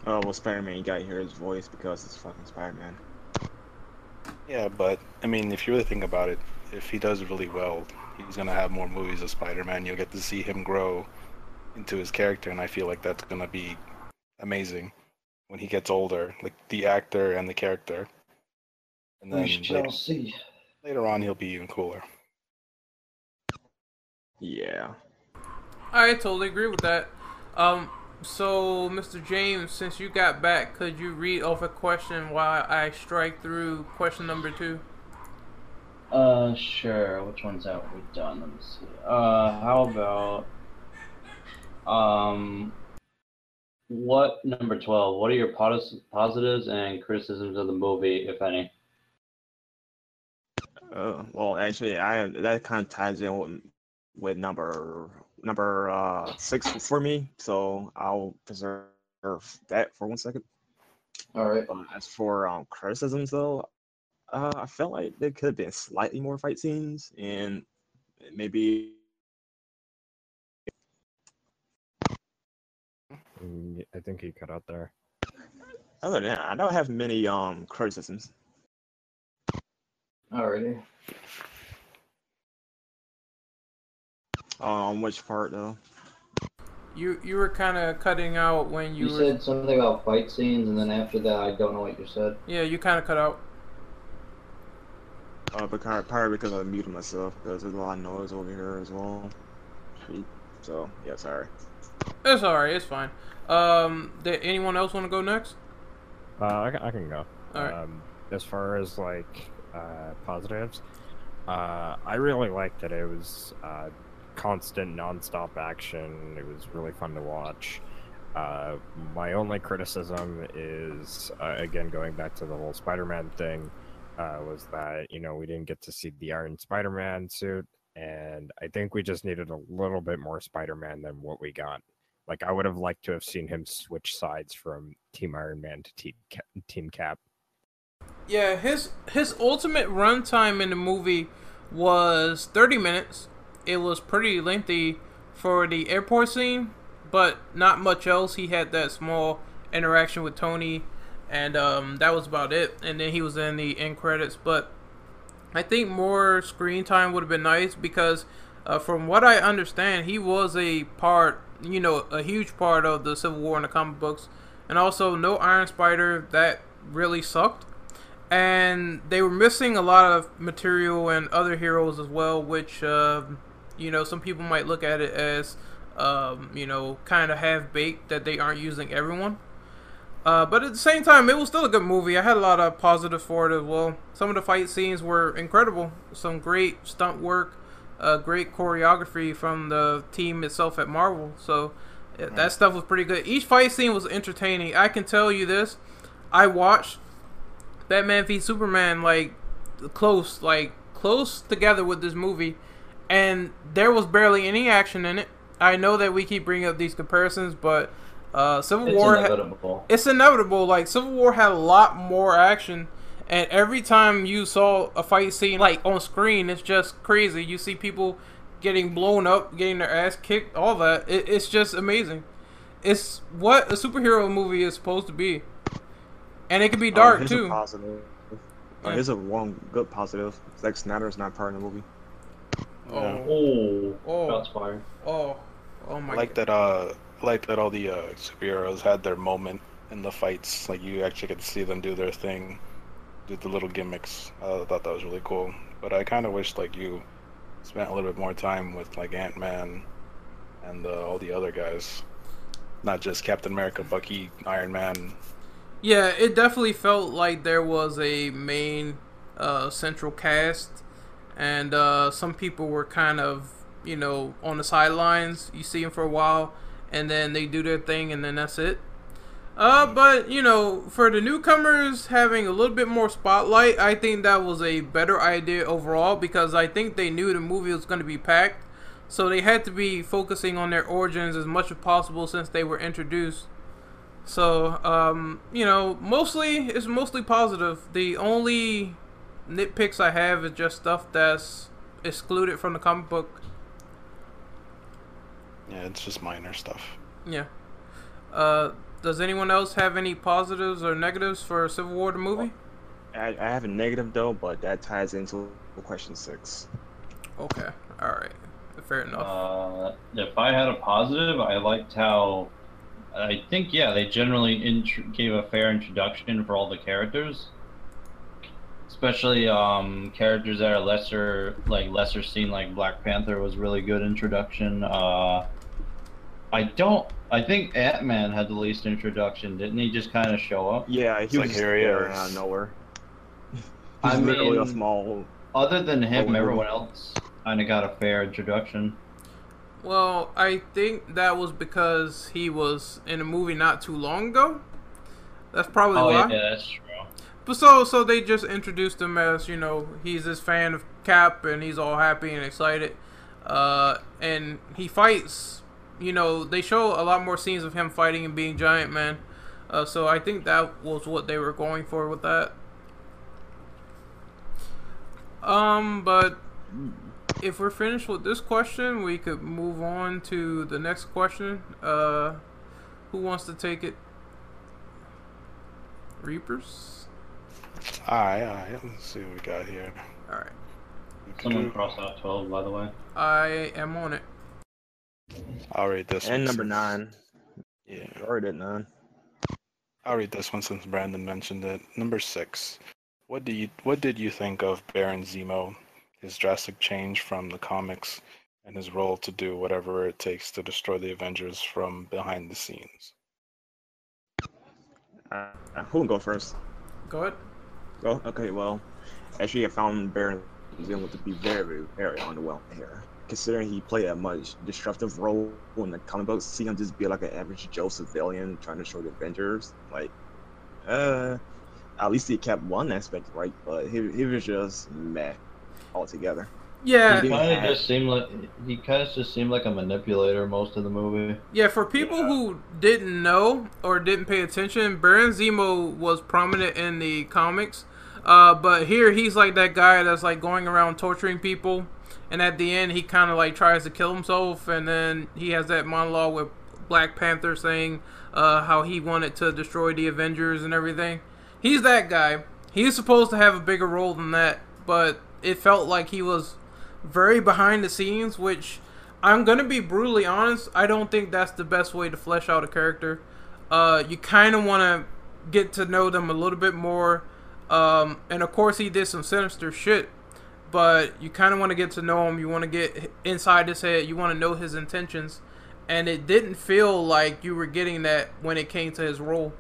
Oh well, Spider-Man, you gotta hear his voice because it's fucking Spider-Man. Yeah, but I mean, if you really think about it, if he does really well, he's gonna have more movies of Spider Man. You'll get to see him grow into his character, and I feel like that's gonna be amazing when he gets older, like the actor and the character. And then We shall later, see. later on, he'll be even cooler. Yeah. I totally agree with that. Um, so Mr. James, since you got back, could you read off a question while I strike through question number two? Uh, sure. Which ones have we done? Let me see. Uh, how about um, what number twelve? What are your pos- positives and criticisms of the movie, if any? Uh, well, actually, I that kind of ties in with, with number number uh six for me. So I'll preserve that for one second. All right. Um, as for um, criticisms, though, uh, I felt like there could have been slightly more fight scenes, and maybe I think he cut out there. other than that, I don't have many um criticisms. Alrighty. On which part though? You you were kind of cutting out when you, You were said something about fight scenes, and then after that, I don't know what you said. yeah you kind of cut out. Uh, but kind of, probably because I muted myself because there's a lot of noise over here as well. So yeah, sorry. It's all right. It's fine. Um, did anyone else want to go next? Uh, I, I can go. Alright. Um, as far as like uh, positives, uh, I really liked that it was uh, constant, nonstop action. It was really fun to watch. Uh, my only criticism is uh, again going back to the whole Spider-Man thing. Uh, was that you know we didn't get to see the Iron Spider-Man suit, and I think we just needed a little bit more Spider-Man than what we got. Like I would have liked to have seen him switch sides from Team Iron Man to Team. Team Cap. Yeah, his his ultimate runtime in the movie was 30 minutes. It was pretty lengthy for the airport scene, but not much else. He had that small interaction with Tony, and um, that was about it. And then he was in the end credits. But I think more screen time would have been nice because, uh, from what I understand, he was a part, you know, a huge part of the Civil War in the comic books, and also no Iron Spider. That really sucked and they were missing a lot of material and other heroes as well, which uh, you know some people might look at it as um, you know kind of half baked that they aren't using everyone. Uh, but at the same time, it was still a good movie. I had a lot of positives for it as well. Some of the fight scenes were incredible. Some great stunt work, uh, great choreography from the team itself at Marvel. So yeah, that stuff was pretty good. Each fight scene was entertaining. I can tell you this. I watched Batman v Superman like close, like close together with this movie, and there was barely any action in it. I know that we keep bringing up these comparisons, but uh, Civil It's War, ha- inevitable. it's inevitable. Like Civil War had a lot more action, and every time you saw a fight scene like on screen, it's just crazy. You see people getting blown up, getting their ass kicked, all that. It, it's just amazing. It's what a superhero movie is supposed to be, and it can be Uh, dark here's too. A positive. Uh, here's a one good positive. Zack Snyder's not part of the movie. Oh, Oh, Oh. shots fired. oh, oh my I like god. that. Uh, I like that all the uh, superheroes had their moment in the fights. Like you actually could see them do their thing, do the little gimmicks. I thought that was really cool. But I kind of wish like you spent a little bit more time with like Ant Man and uh, all the other guys, not just Captain America, Bucky, Iron Man. Yeah, it definitely felt like there was a main uh, central cast, and uh, some people were kind of, you know, on the sidelines. You see them for a while, and then they do their thing, and then that's it. Uh, but you know, for the newcomers having a little bit more spotlight, I think that was a better idea overall because I think they knew the movie was going to be packed, so they had to be focusing on their origins as much as possible since they were introduced. So, um, you know, mostly it's mostly positive. The only nitpicks I have is just stuff that's excluded from the comic book. Yeah, it's just minor stuff. Yeah. Uh, does anyone else have any positives or negatives for Civil War the movie? I, I have a negative though, but that ties into question six. Okay. All right. Fair enough. Uh, if I had a positive, I liked how I think yeah they generally int- gave a fair introduction for all the characters, especially um, characters that are lesser like lesser seen like Black Panther was really good introduction. Uh, I don't. I think Ant Man had the least introduction, didn't he? Just kind of show up. Yeah, he It's was like, here he there is. out of nowhere. He's I literally a mean- small. Other than him, Oh, everyone else kind of got a fair introduction. Well, I think that was because he was in a movie not too long ago. That's probably Oh why. yeah, that's true. But so so they just introduced him as you know he's this fan of Cap and he's all happy and excited, uh, and he fights. You know they show a lot more scenes of him fighting and being Giant Man, uh, so I think that was what they were going for with that. Um, but if we're finished with this question, we could move on to the next question. Uh, who wants to take it? Reapers. Alright, alright. Let's see what we got here. All right. Someone crossed out twelve, by the way. I am on it. I'll read this one. And one number since- nine. Yeah. I already at nine. I'll read this one since Brandon mentioned it. Number six. What do you what did you think of Baron Zemo? His drastic change from the comics and his role to do whatever it takes to destroy the Avengers from behind the scenes. Uh, who will go first? Go ahead. Go. Okay. Well, actually, I found Baron Zemo to be very, very underwhelming here. Considering he played a much disruptive role in the comic books, see him just be like an average Joe civilian trying to show the Avengers, like, uh, at least he kept one aspect right, but he, he was just meh altogether. Yeah, He kind of just seemed like he kind of just seemed like a manipulator most of the movie. Yeah, for people who didn't know or didn't pay attention, Baron Zemo was prominent in the comics. Uh, but here he's like that guy that's like going around torturing people, and at the end he kind of like tries to kill himself, and then he has that monologue with Black Panther saying uh, how he wanted to destroy the Avengers and everything. He's that guy. He's supposed to have a bigger role than that, but it felt like he was very behind the scenes, which I'm gonna be brutally honest. I don't think that's the best way to flesh out a character. Uh, you kind of want to get to know them a little bit more, um, and of course he did some sinister shit. But you kind of want to get to know him. You want to get inside his head. You want to know his intentions, and it didn't feel like you were getting that when it came to his role.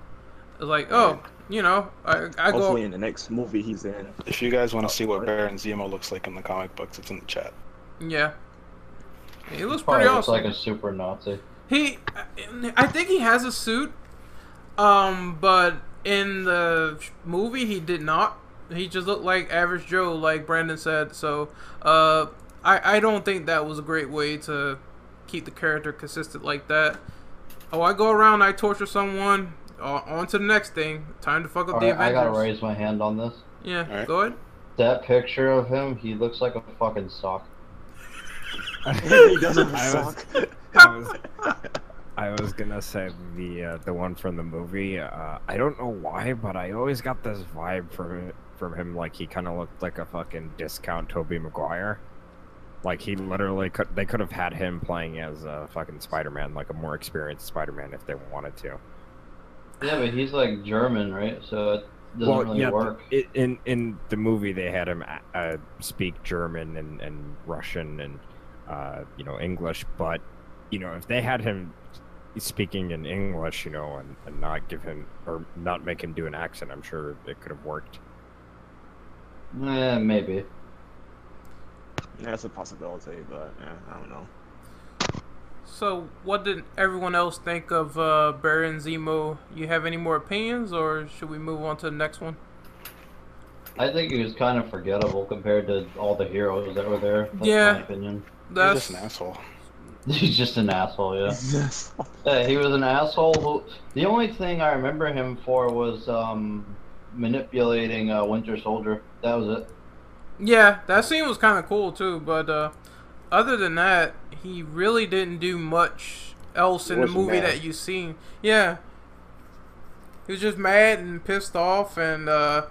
It was like, oh, you know, I, I go. Hopefully, in the next movie he's in. If you guys want to see what Baron Zemo looks like in the comic books, it's in the chat. Yeah, he looks Probably pretty looks awesome. like a super Nazi. He, I think he has a suit, um, but in the movie he did not. He just looked like average Joe, like Brandon said. So, uh, I I don't think that was a great way to keep the character consistent like that. Oh, I go around, I torture someone. Uh, on to the next thing. Time to fuck up the Alright, I gotta raise my hand on this. Yeah, Alright. go ahead. That picture of him, he looks like a fucking sock. he doesn't I was- suck. I was, I was gonna say the uh, the one from the movie. Uh, I don't know why, but I always got this vibe from from him, like he kind of looked like a fucking discount Tobey Maguire. Like he literally could. They could have had him playing as a fucking Spider-Man, like a more experienced Spider-Man, if they wanted to. Yeah, but he's like German, right? So it doesn't really yeah, work. i- in in the movie they had him uh, speak German and, and Russian and uh, you know English, but you know if they had him speaking in English, you know, and, and not give him or not make him do an accent, I'm sure it could have worked. Eh, maybe. That's a possibility, but yeah, I don't know. So, what did everyone else think of uh, Baron Zemo? You have any more opinions, or should we move on to the next one? I think he was kind of forgettable compared to all the heroes that were there. That's Yeah. my opinion. He's That's just an asshole. He's just an asshole, yeah. Yes. Yeah, he was an asshole who. The only thing I remember him for was um, manipulating uh, Winter Soldier. That was it. yeah, that scene was kind of cool too. But uh, other than that, he really didn't do much else in the movie mad. that you seen. Yeah, he was just mad and pissed off, and uh,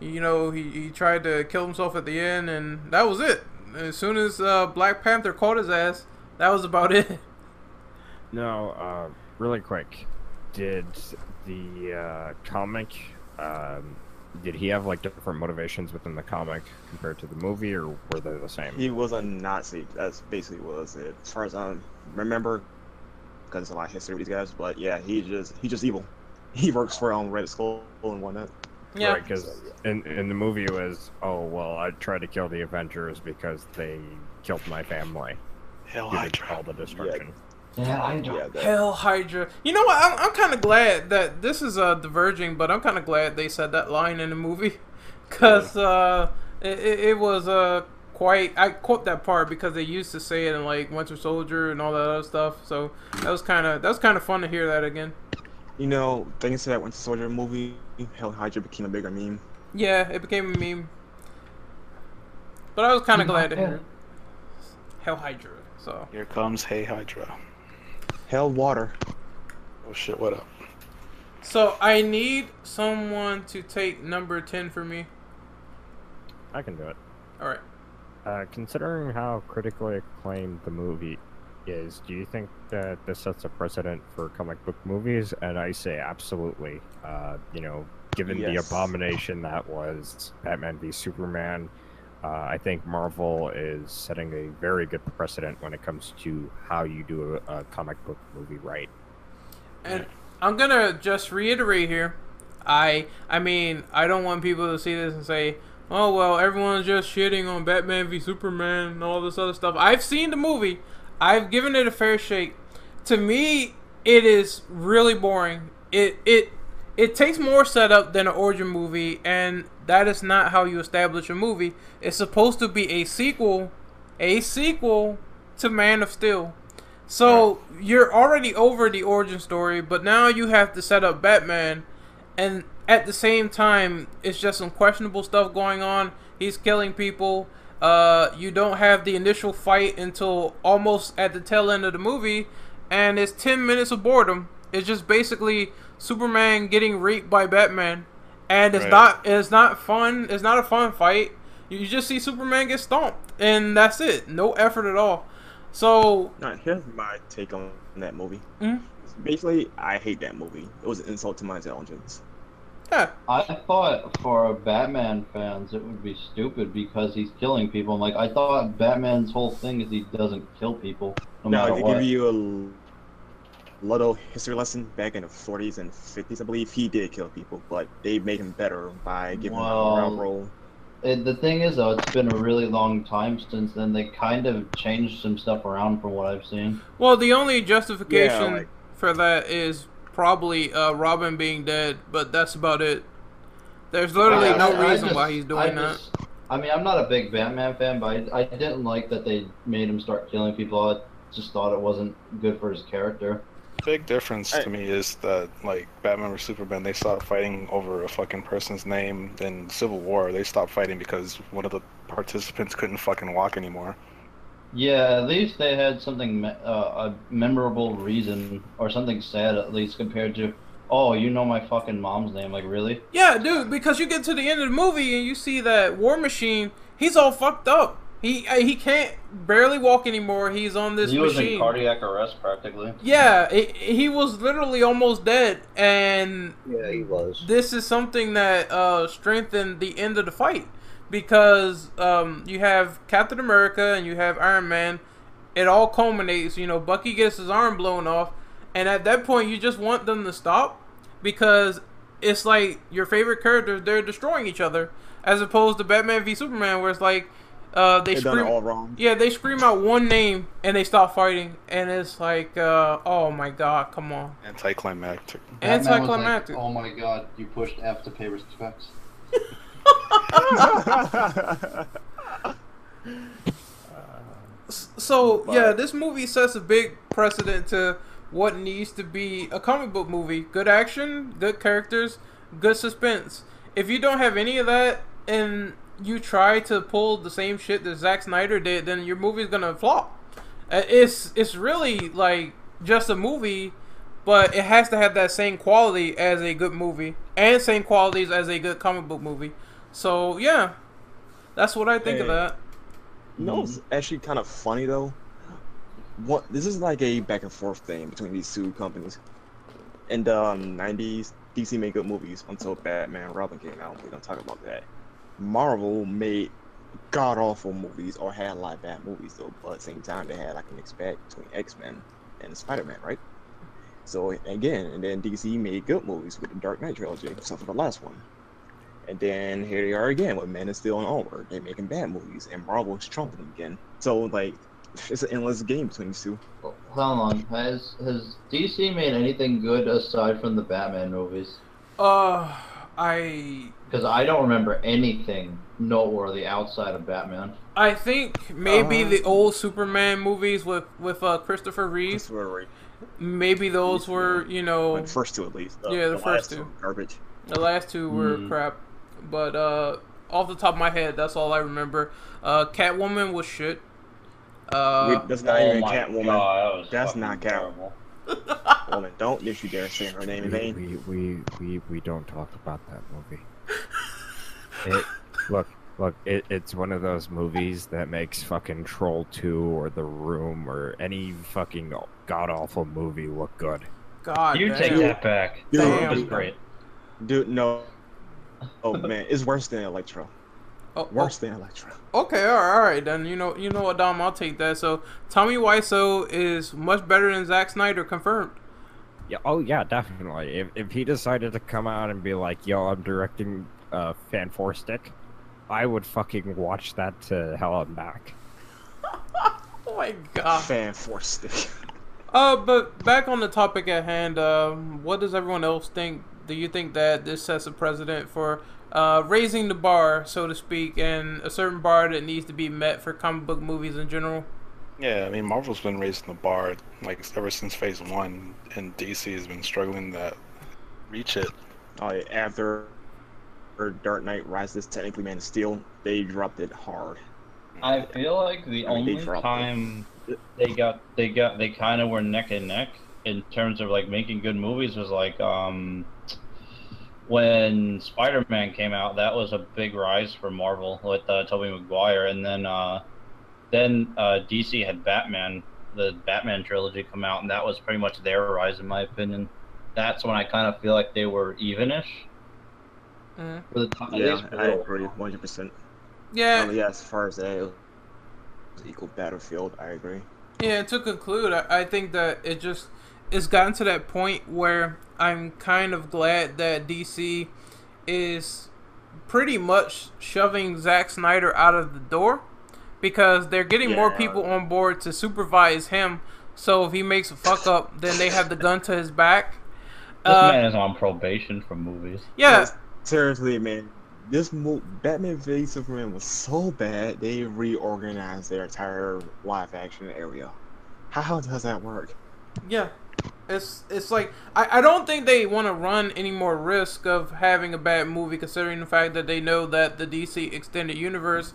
you know he, he tried to kill himself at the end, and that was it. As soon as uh, Black Panther caught his ass, that was about it. No, uh, really quick, did the uh, comic? Um, did he have like different motivations within the comic compared to the movie, or were they the same? He was a Nazi. That's basically what was it. As far as I remember, because it's a lot of history with these guys. But yeah, he just he just evil. He works for um Red Skull and whatnot. yeah, Right, because in, in the movie it was, oh, well, I tried to kill the Avengers because they killed my family. Hell He did Hydra. all the destruction. Yeah, I Yeah, Hail Hydra. You know what? I'm, I'm kind of glad that this is uh, diverging, but I'm kind of glad they said that line in the movie, cause uh, it, it, it was uh quite. I quote that part because they used to say it in like Winter Soldier and all that other stuff. So that was kind of that was kind of fun to hear that again. you know, thanks to that Winter Soldier movie, Hail Hydra became a bigger meme. Yeah, it became a meme, but I was kind of glad to hear. Hail Hydra. So Here comes Hey Hydra. Hell Water. Oh shit, what up? so I need someone to take number ten for me. I can do it. All right. Uh, considering how critically acclaimed the movie is, do you think that this sets a precedent for comic book movies? And I say absolutely. Uh, you know, given the abomination that was Batman v Superman, uh, I think Marvel is setting a very good precedent when it comes to how you do a, a comic book movie right. And I'm gonna just reiterate here. I I mean I don't want people to see this and say, "Oh well, everyone's just shitting on Batman v Superman and all this other stuff." I've seen the movie. I've given it a fair shake. To me, it is really boring. It it it takes more setup than an origin movie, and that is not how you establish a movie. It's supposed to be a sequel a sequel to Man of Steel. So you're already over the origin story, but now you have to set up Batman, and at the same time, it's just some questionable stuff going on. He's killing people. Uh, you don't have the initial fight until almost at the tail end of the movie, and it's ten minutes of boredom. It's just basically Superman getting raped by Batman, and it's Right. not it's not fun. It's not a fun fight. You just see Superman get stomped, and that's it. No effort at all. So Now, here's my take on that movie. Mhm. Basically, I hate that movie. It was an insult to my intelligence. yeah, I thought for Batman fans it would be stupid because he's killing people. I'm like, I thought Batman's whole thing is he doesn't kill people no now, matter to what. give you a little history lesson, back in the 40s and 50s, I believe he did kill people, but they made him better by giving him a ground role. It, the thing is, though, it's been a really long time since then. They kind of changed some stuff around from what I've seen. Well, the only justification Yeah, like- for that is probably uh, Robin being dead, but that's about it. There's literally I- no I- I reason just- why he's doing I that. I mean, I'm not a big Batman fan, but I, I didn't like that they made him start killing people. I just thought it wasn't good for his character. Big difference Hey. to me is that like Batman vs Superman, they stopped fighting over a fucking person's name. Then Civil War, they stopped fighting because one of the participants couldn't fucking walk anymore. Yeah, at least they had something, uh, a memorable reason or something sad at least compared to, oh, you know my fucking mom's name. Like, really? Yeah, dude, because you get to the end of the movie and you see that War Machine, he's all fucked up. He uh, he can't barely walk anymore. He's on this he was machine. in cardiac arrest practically. yeah, he, he was literally almost dead, and Yeah, he was. this is something that uh, strengthened the end of the fight because um, you have Captain America and you have Iron Man. It all culminates. You know, Bucky gets his arm blown off, and at that point, you just want them to stop because it's like your favorite characters they're destroying each other, as opposed to Batman v Superman, where it's like uh, they They done it scream. all wrong. Yeah, they scream out one name and they stop fighting, and it's like, uh, oh my god, come on, Anticlimactic. anticlimactic. oh my god, you pushed F to pay respects. So yeah, this movie sets a big precedent to what needs to be a comic book movie: good action, good characters, good suspense. If you don't have any of that, and you try to pull the same shit that Zack Snyder did, then your movie's gonna flop. Uh, It's it's really like just a movie, but it has to have that same quality as a good movie and same qualities as a good comic book movie. So yeah, that's what I think of that. You know, it's actually kind of funny though. What this is like a back and forth thing between these two companies. In the um, '90s, DC made good movies until Batman Robin came out. We don't talk about that. Marvel made god awful movies or had a lot of bad movies though, but at the same time they had like an mixed bag between X Men and Spider Man, right? So again, and then DC made good movies with the Dark Knight trilogy, except for the last one. And then here they are again with Man of Steel and onward. They're making bad movies, and Marvel's trumping them again. So like, it's an endless game between these two. Hold on, has has DC made anything good aside from the Batman movies? Uh, I Because I don't remember anything noteworthy outside of Batman. I think maybe Uh, the old Superman movies with with uh, Christopher Reeve. That's where we- Maybe those were you know the first two at least. Uh, Yeah, the last first two two. garbage. the last two were Mm. crap, but uh, off the top of my head, that's all I remember. Uh, Catwoman was shit. Uh, Wait, that's not oh even Catwoman. God, that That's not Catwoman. Woman, don't if you dare say her name in vain. we, we, we, we don't talk about that movie. It, look, look, it, it's one of those movies that makes fucking Troll 2 or The Room or any fucking god awful movie look good. God, You damn. take that back. Dude, That was great. Dude, no. Oh man, it's worse than Elektra. Oh, oh, Worse than Elektra. Okay, all right, all right, then you know you know what, Dom, I'll take that. So Tommy Wiseau is much better than Zack Snyder, confirmed. Yeah, oh yeah, definitely. If, if he decided to come out and be like, "Yo, I'm directing uh, Fan Four Stick," I would fucking watch that to hell and back. Oh my god. Fan force stick. Uh, but back on the topic at hand, um, what does everyone else think? Do you think that this sets a precedent for uh, raising the bar, so to speak, and a certain bar that needs to be met for comic book movies in general. Yeah, I mean Marvel's been raising the bar like ever since Phase One, and DC has been struggling to reach it. Oh, yeah, after or Dark Knight Rises, technically Man of Steel, they dropped it hard. I feel like the I mean, they only it. time they got they got they kind of were neck and neck in terms of like making good movies was like um when Spider-Man came out. That was a big rise for Marvel with uh, Tobey Maguire, and then uh, then uh, DC had Batman, the Batman trilogy come out, and that was pretty much their rise, in my opinion. That's when I kind of feel like they were evenish Mhm. for the time. Yeah, least I agree, 100%. Yeah, Um, yeah, as far as that, equal Battlefield, I agree. Yeah, to conclude, I, I think that it just it's gotten to that point where I'm kind of glad that DC is pretty much shoving Zack Snyder out of the door because they're getting more people on board to supervise him. So if he makes a fuck up, then they have the gun to his back. This Uh, man is on probation from movies. yeah, Seriously, man, this mo- Batman v Superman was so bad they reorganized their entire live action area. How does that work? Yeah. It's it's like I, I don't think they want to run any more risk of having a bad movie considering the fact that they know that the DC extended universe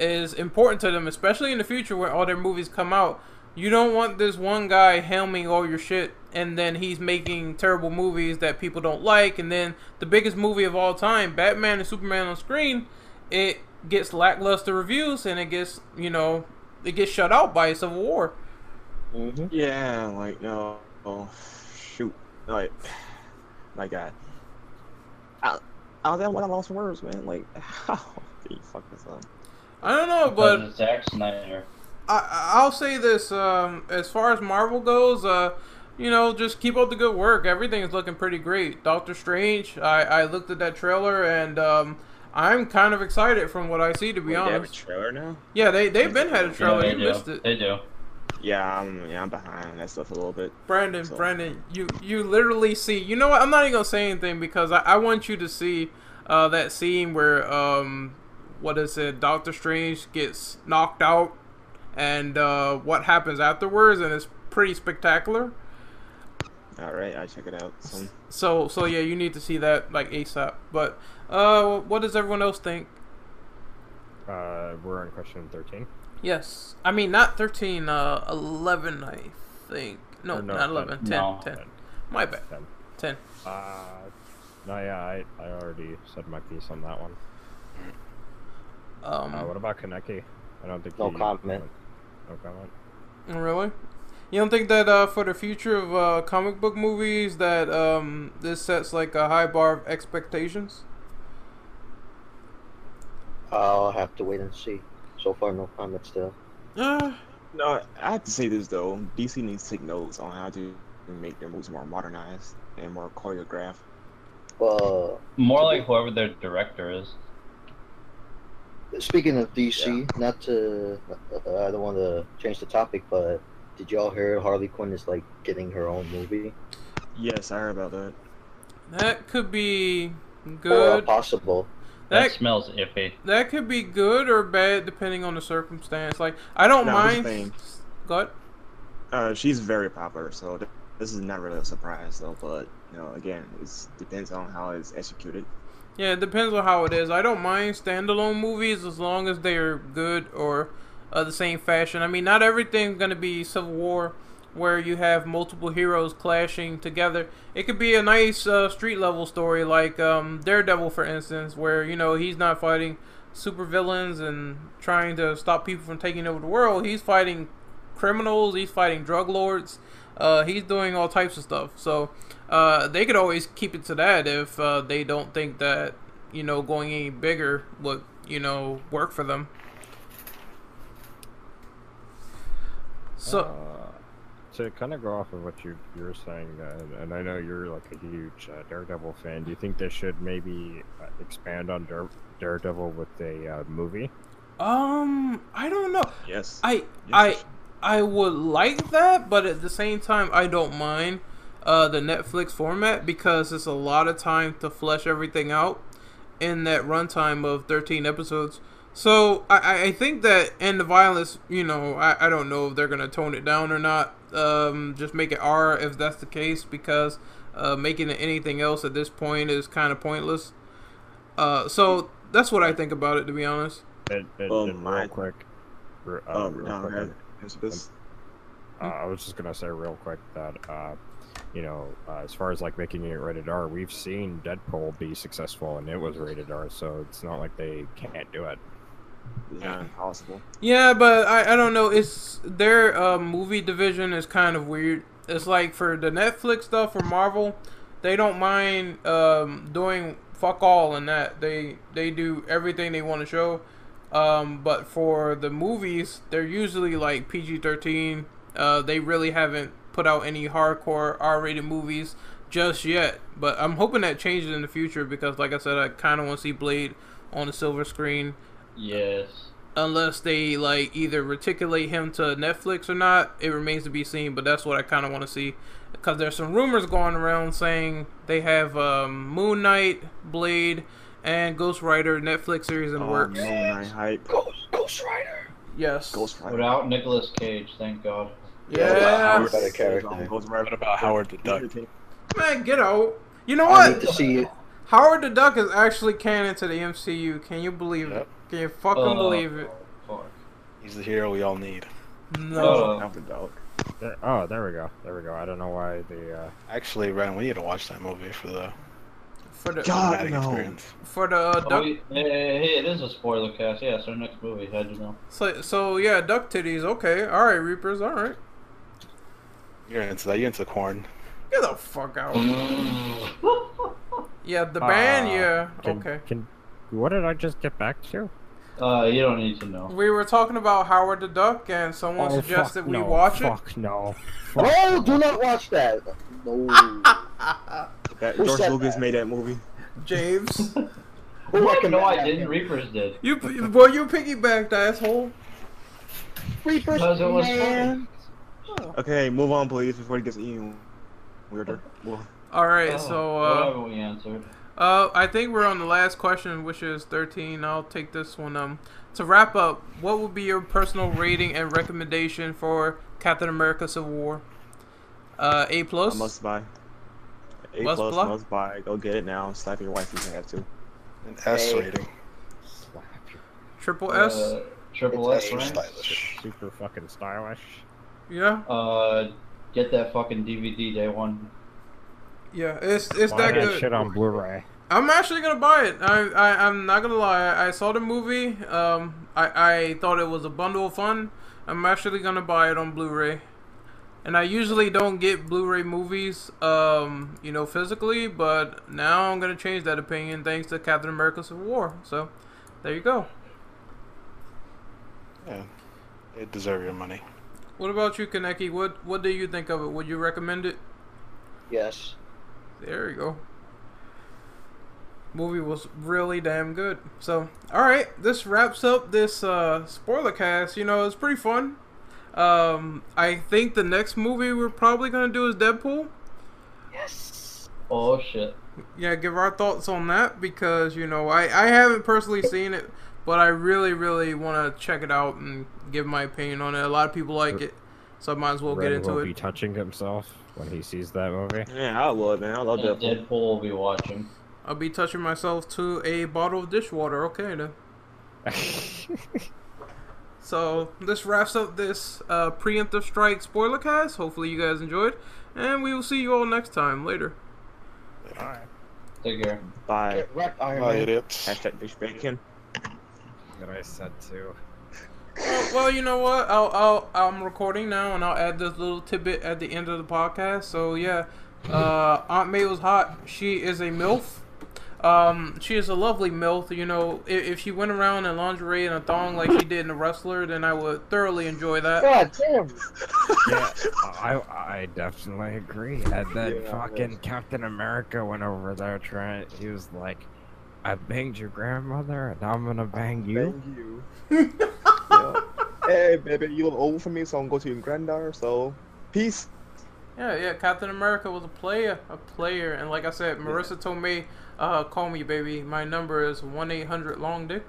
is important to them, especially in the future where all their movies come out. You don't want this one guy helming all your shit and then he's making terrible movies that people don't like and then the biggest movie of all time, Batman and Superman on screen, it gets lackluster reviews and it gets, you know, it gets shut out by Civil War. hmm Yeah, like no, oh, shoot, like, my God, I, I was at one lost words, man. Like, how did you fuck this up? I don't know, Because but it's Zack Snyder. I, I'll say this: um, as far as Marvel goes, uh, you know, just keep up the good work. Everything is looking pretty great. Doctor Strange, I, I looked at that trailer and um, I'm kind of excited from what I see. To be Wait, they have a honest, trailer now? yeah, they they've been had a trailer. they you do. missed it, They do. Yeah, I'm yeah I'm behind on that stuff a little bit. Brandon. So- Brandon, you you literally see. You know what? I'm not even gonna say anything because I, I want you to see uh, that scene where um, what is it? Doctor Strange gets knocked out, and uh, what happens afterwards, and it's pretty spectacular. All right, I'll check it out soon. So so yeah, you need to see that like ASAP. But uh, what does everyone else think? Uh, we're on question 13. Yes, I mean not thirteen, uh, eleven, I think. No, Or no, not 11, 10, No. 10. My bad, 10. 10. Uh, no, yeah, I, I already said my piece on that one. Um, Uh, what about Kaneki? I don't think No he- comment. No comment. really? You don't think that uh, for the future of uh, comic book movies that um, this sets like a high bar of expectations? I'll have to wait and see. So far, no comment still. Uh, No, I have to say this though. DC needs to take notes on how to make their movies more modernized and more choreographed. Well, More like whoever their director is. Speaking of DC, not to, uh, I don't want to change the topic, but did y'all hear Harley Quinn is like getting her own movie? Yes, I heard about that. that could be Or good. possible. That, That smells iffy. that could be good or bad depending on the circumstance. Like I don't No, mind. saying. Go ahead. Uh, she's very popular, so this is not really a surprise though. But you know, again, it depends on how it's executed. Yeah, it depends on how it is. I don't mind standalone movies as long as they are good or uh, the same fashion. I mean, not everything's gonna be Civil War, where you have multiple heroes clashing together. It could be a nice uh, street level story, like um, Daredevil, for instance, where you know he's not fighting supervillains and trying to stop people from taking over the world. He's fighting criminals. He's fighting drug lords. Uh, he's doing all types of stuff. So uh, they could always keep it to that if uh, they don't think that you know going any bigger would you know work for them. So Uh, to kind of go off of what you you were saying, uh, and I know you're like a huge uh, Daredevil fan. Do you think they should maybe uh, expand on Dare- Daredevil with a uh, movie? um, I don't know. Yes. I Yes, I yes. I would like that, but at the same time, I don't mind uh, the Netflix format because it's a lot of time to flesh everything out. in that runtime of 13 episodes. So I- I, I think that and the violence, you know, I, I don't know if they're gonna tone it down or not. Um, just make it R if that's the case, because uh, making it anything else at this point is kind of pointless. Uh, so that's what I think about it, to be honest. And, and, Oh, and my. real quick, re- uh, Um, real no, quick, man. Answer this. Uh, I was just gonna say real quick that, uh, you know, uh, as far as like making it rated R, we've seen Deadpool be successful and it was rated R, so it's not like they can't do it. It's not impossible. Yeah, but I, I don't know. It's their uh, movie division is kind of weird. It's like for the Netflix stuff for Marvel, they don't mind um, doing fuck all in that. They they do everything they want to show. Um, but for the movies, they're usually like PG thirteen. Uh, they really haven't put out any hardcore R rated movies just yet. But I'm hoping that changes in the future because, like I said, I kind of want to see Blade on the silver screen Yes. unless they like either reticulate him to Netflix or not. It remains to be seen, but that's what I kind of want to see because there's some rumors going around saying they have um, Moon Knight, Blade, and Ghost Rider Netflix series in Oh, works. Moon Knight hype. Ghost, Ghost Rider. Yes. Ghost Rider. Without Nicolas Cage, thank God. Yeah. Howard better character. Ghost What Rider. about Howard the Duck? Man, get out. You know what? I need to see it. Howard the Duck is actually canon to the MCU. Can you believe it? Can you fucking Uh, believe it? Fuck. He's the hero we all need. No. Uh, Howard the Dog. There, oh, there we go. There we go. I don't know why the. Uh, Actually, Ryan, we need to watch that movie for the For the God, cinematic no. experience. for the uh, Oh, duck. hey, hey, hey, it is a spoiler cast. Yeah, it's our next movie. How'd you know? So, so yeah, duck titties. Okay, all right, Reapers. All right. You're into that. You're into Korn. Get the fuck out. Yeah, the band. uh, yeah. can, Okay. Can. What did I just get back to? Uh, you don't need to know. We were talking about Howard the Duck, and someone Oh, suggested fuck we no, watch it. Fuck no. Fuck No, do not watch that. No. That Who George Lucas that? made that movie. James, Who no, recommended I didn't. Reapers did. you boy, you piggybacked, asshole. Reapers, Because it was man. Okay, move on, please, before it gets even weirder. Well, All right, Oh, so uh, whatever we answered. uh, I think we're on the last question, which is thirteen. I'll take this one. Um, to wrap up, what would be your personal rating and recommendation for Captain America: Civil War? Uh, A a plus. must buy. A Must plus, block? must buy. Go get it now. Slap your wife if you have to. An S Hey. rating. Slap you. Triple S. Uh, Triple It's S, a right? Stylish. Super fucking stylish. yeah, Uh, get that fucking DVD day one. yeah. It's it's Buy that that good. shit on Blu-ray. I'm actually gonna buy it. I, I I'm not gonna lie. I saw the movie. Um, I I thought it was a bundle of fun. I'm actually gonna buy it on Blu-ray. And I usually don't get Blu-ray movies, um, you know, physically, but now I'm gonna change that opinion thanks to Captain America: Civil War. So, there you go. Yeah. it deserve your money. What about you, Kaneki? What what do you think of it? Would you recommend it? Yes. There you go. Movie was really damn good. So, all right, this wraps up this uh, spoiler cast. You know, it's pretty fun. Um, I think the next movie we're probably gonna do is Deadpool. Yes. Oh shit. Yeah, give our thoughts on that because you know I I haven't personally seen it, but I really really want to check it out and give my opinion on it. A lot of people like it, so I might as well get Ren into will it. be touching himself when he sees that movie. Yeah, I would, man. I love Yeah, that. Deadpool will be watching. I'll be touching myself to a bottle of dishwater. Okay then. So this wraps up this uh, preemptive strike spoiler cast. Hopefully you guys enjoyed, and we will see you all next time later. Alright. Take care. Bye. Get wrecked, Iron Bye, Man. idiots. Hashtag dish bacon. That I said too. Well, well, you know what? I'll, I'll I'm recording now, and I'll add this little tidbit at the end of the podcast. So yeah, uh, Aunt May was hot. She is a milf. Um, she is a lovely milf. You know, if, if she went around in lingerie and a thong like she did in The Wrestler, then I would thoroughly enjoy that. God damn. Yeah, I I definitely agree. And then Yeah, fucking yes. Captain America went over there trying. He was like, "I banged your grandmother, and I'm gonna bang you." Thank you. yeah. Hey, baby, you look old for me, so I'm going to your granddaughter. So, peace. Yeah, yeah. Captain America was a player, a player, and like I said, Marisa told me, uh, "Call me, baby. My number is one eight hundred long dick,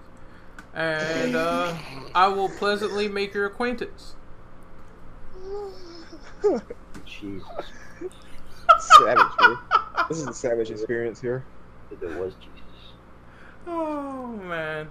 and uh, I will pleasantly make your acquaintance." Jesus, Savage, man. This is a savage experience here. if it was Jesus. Oh man.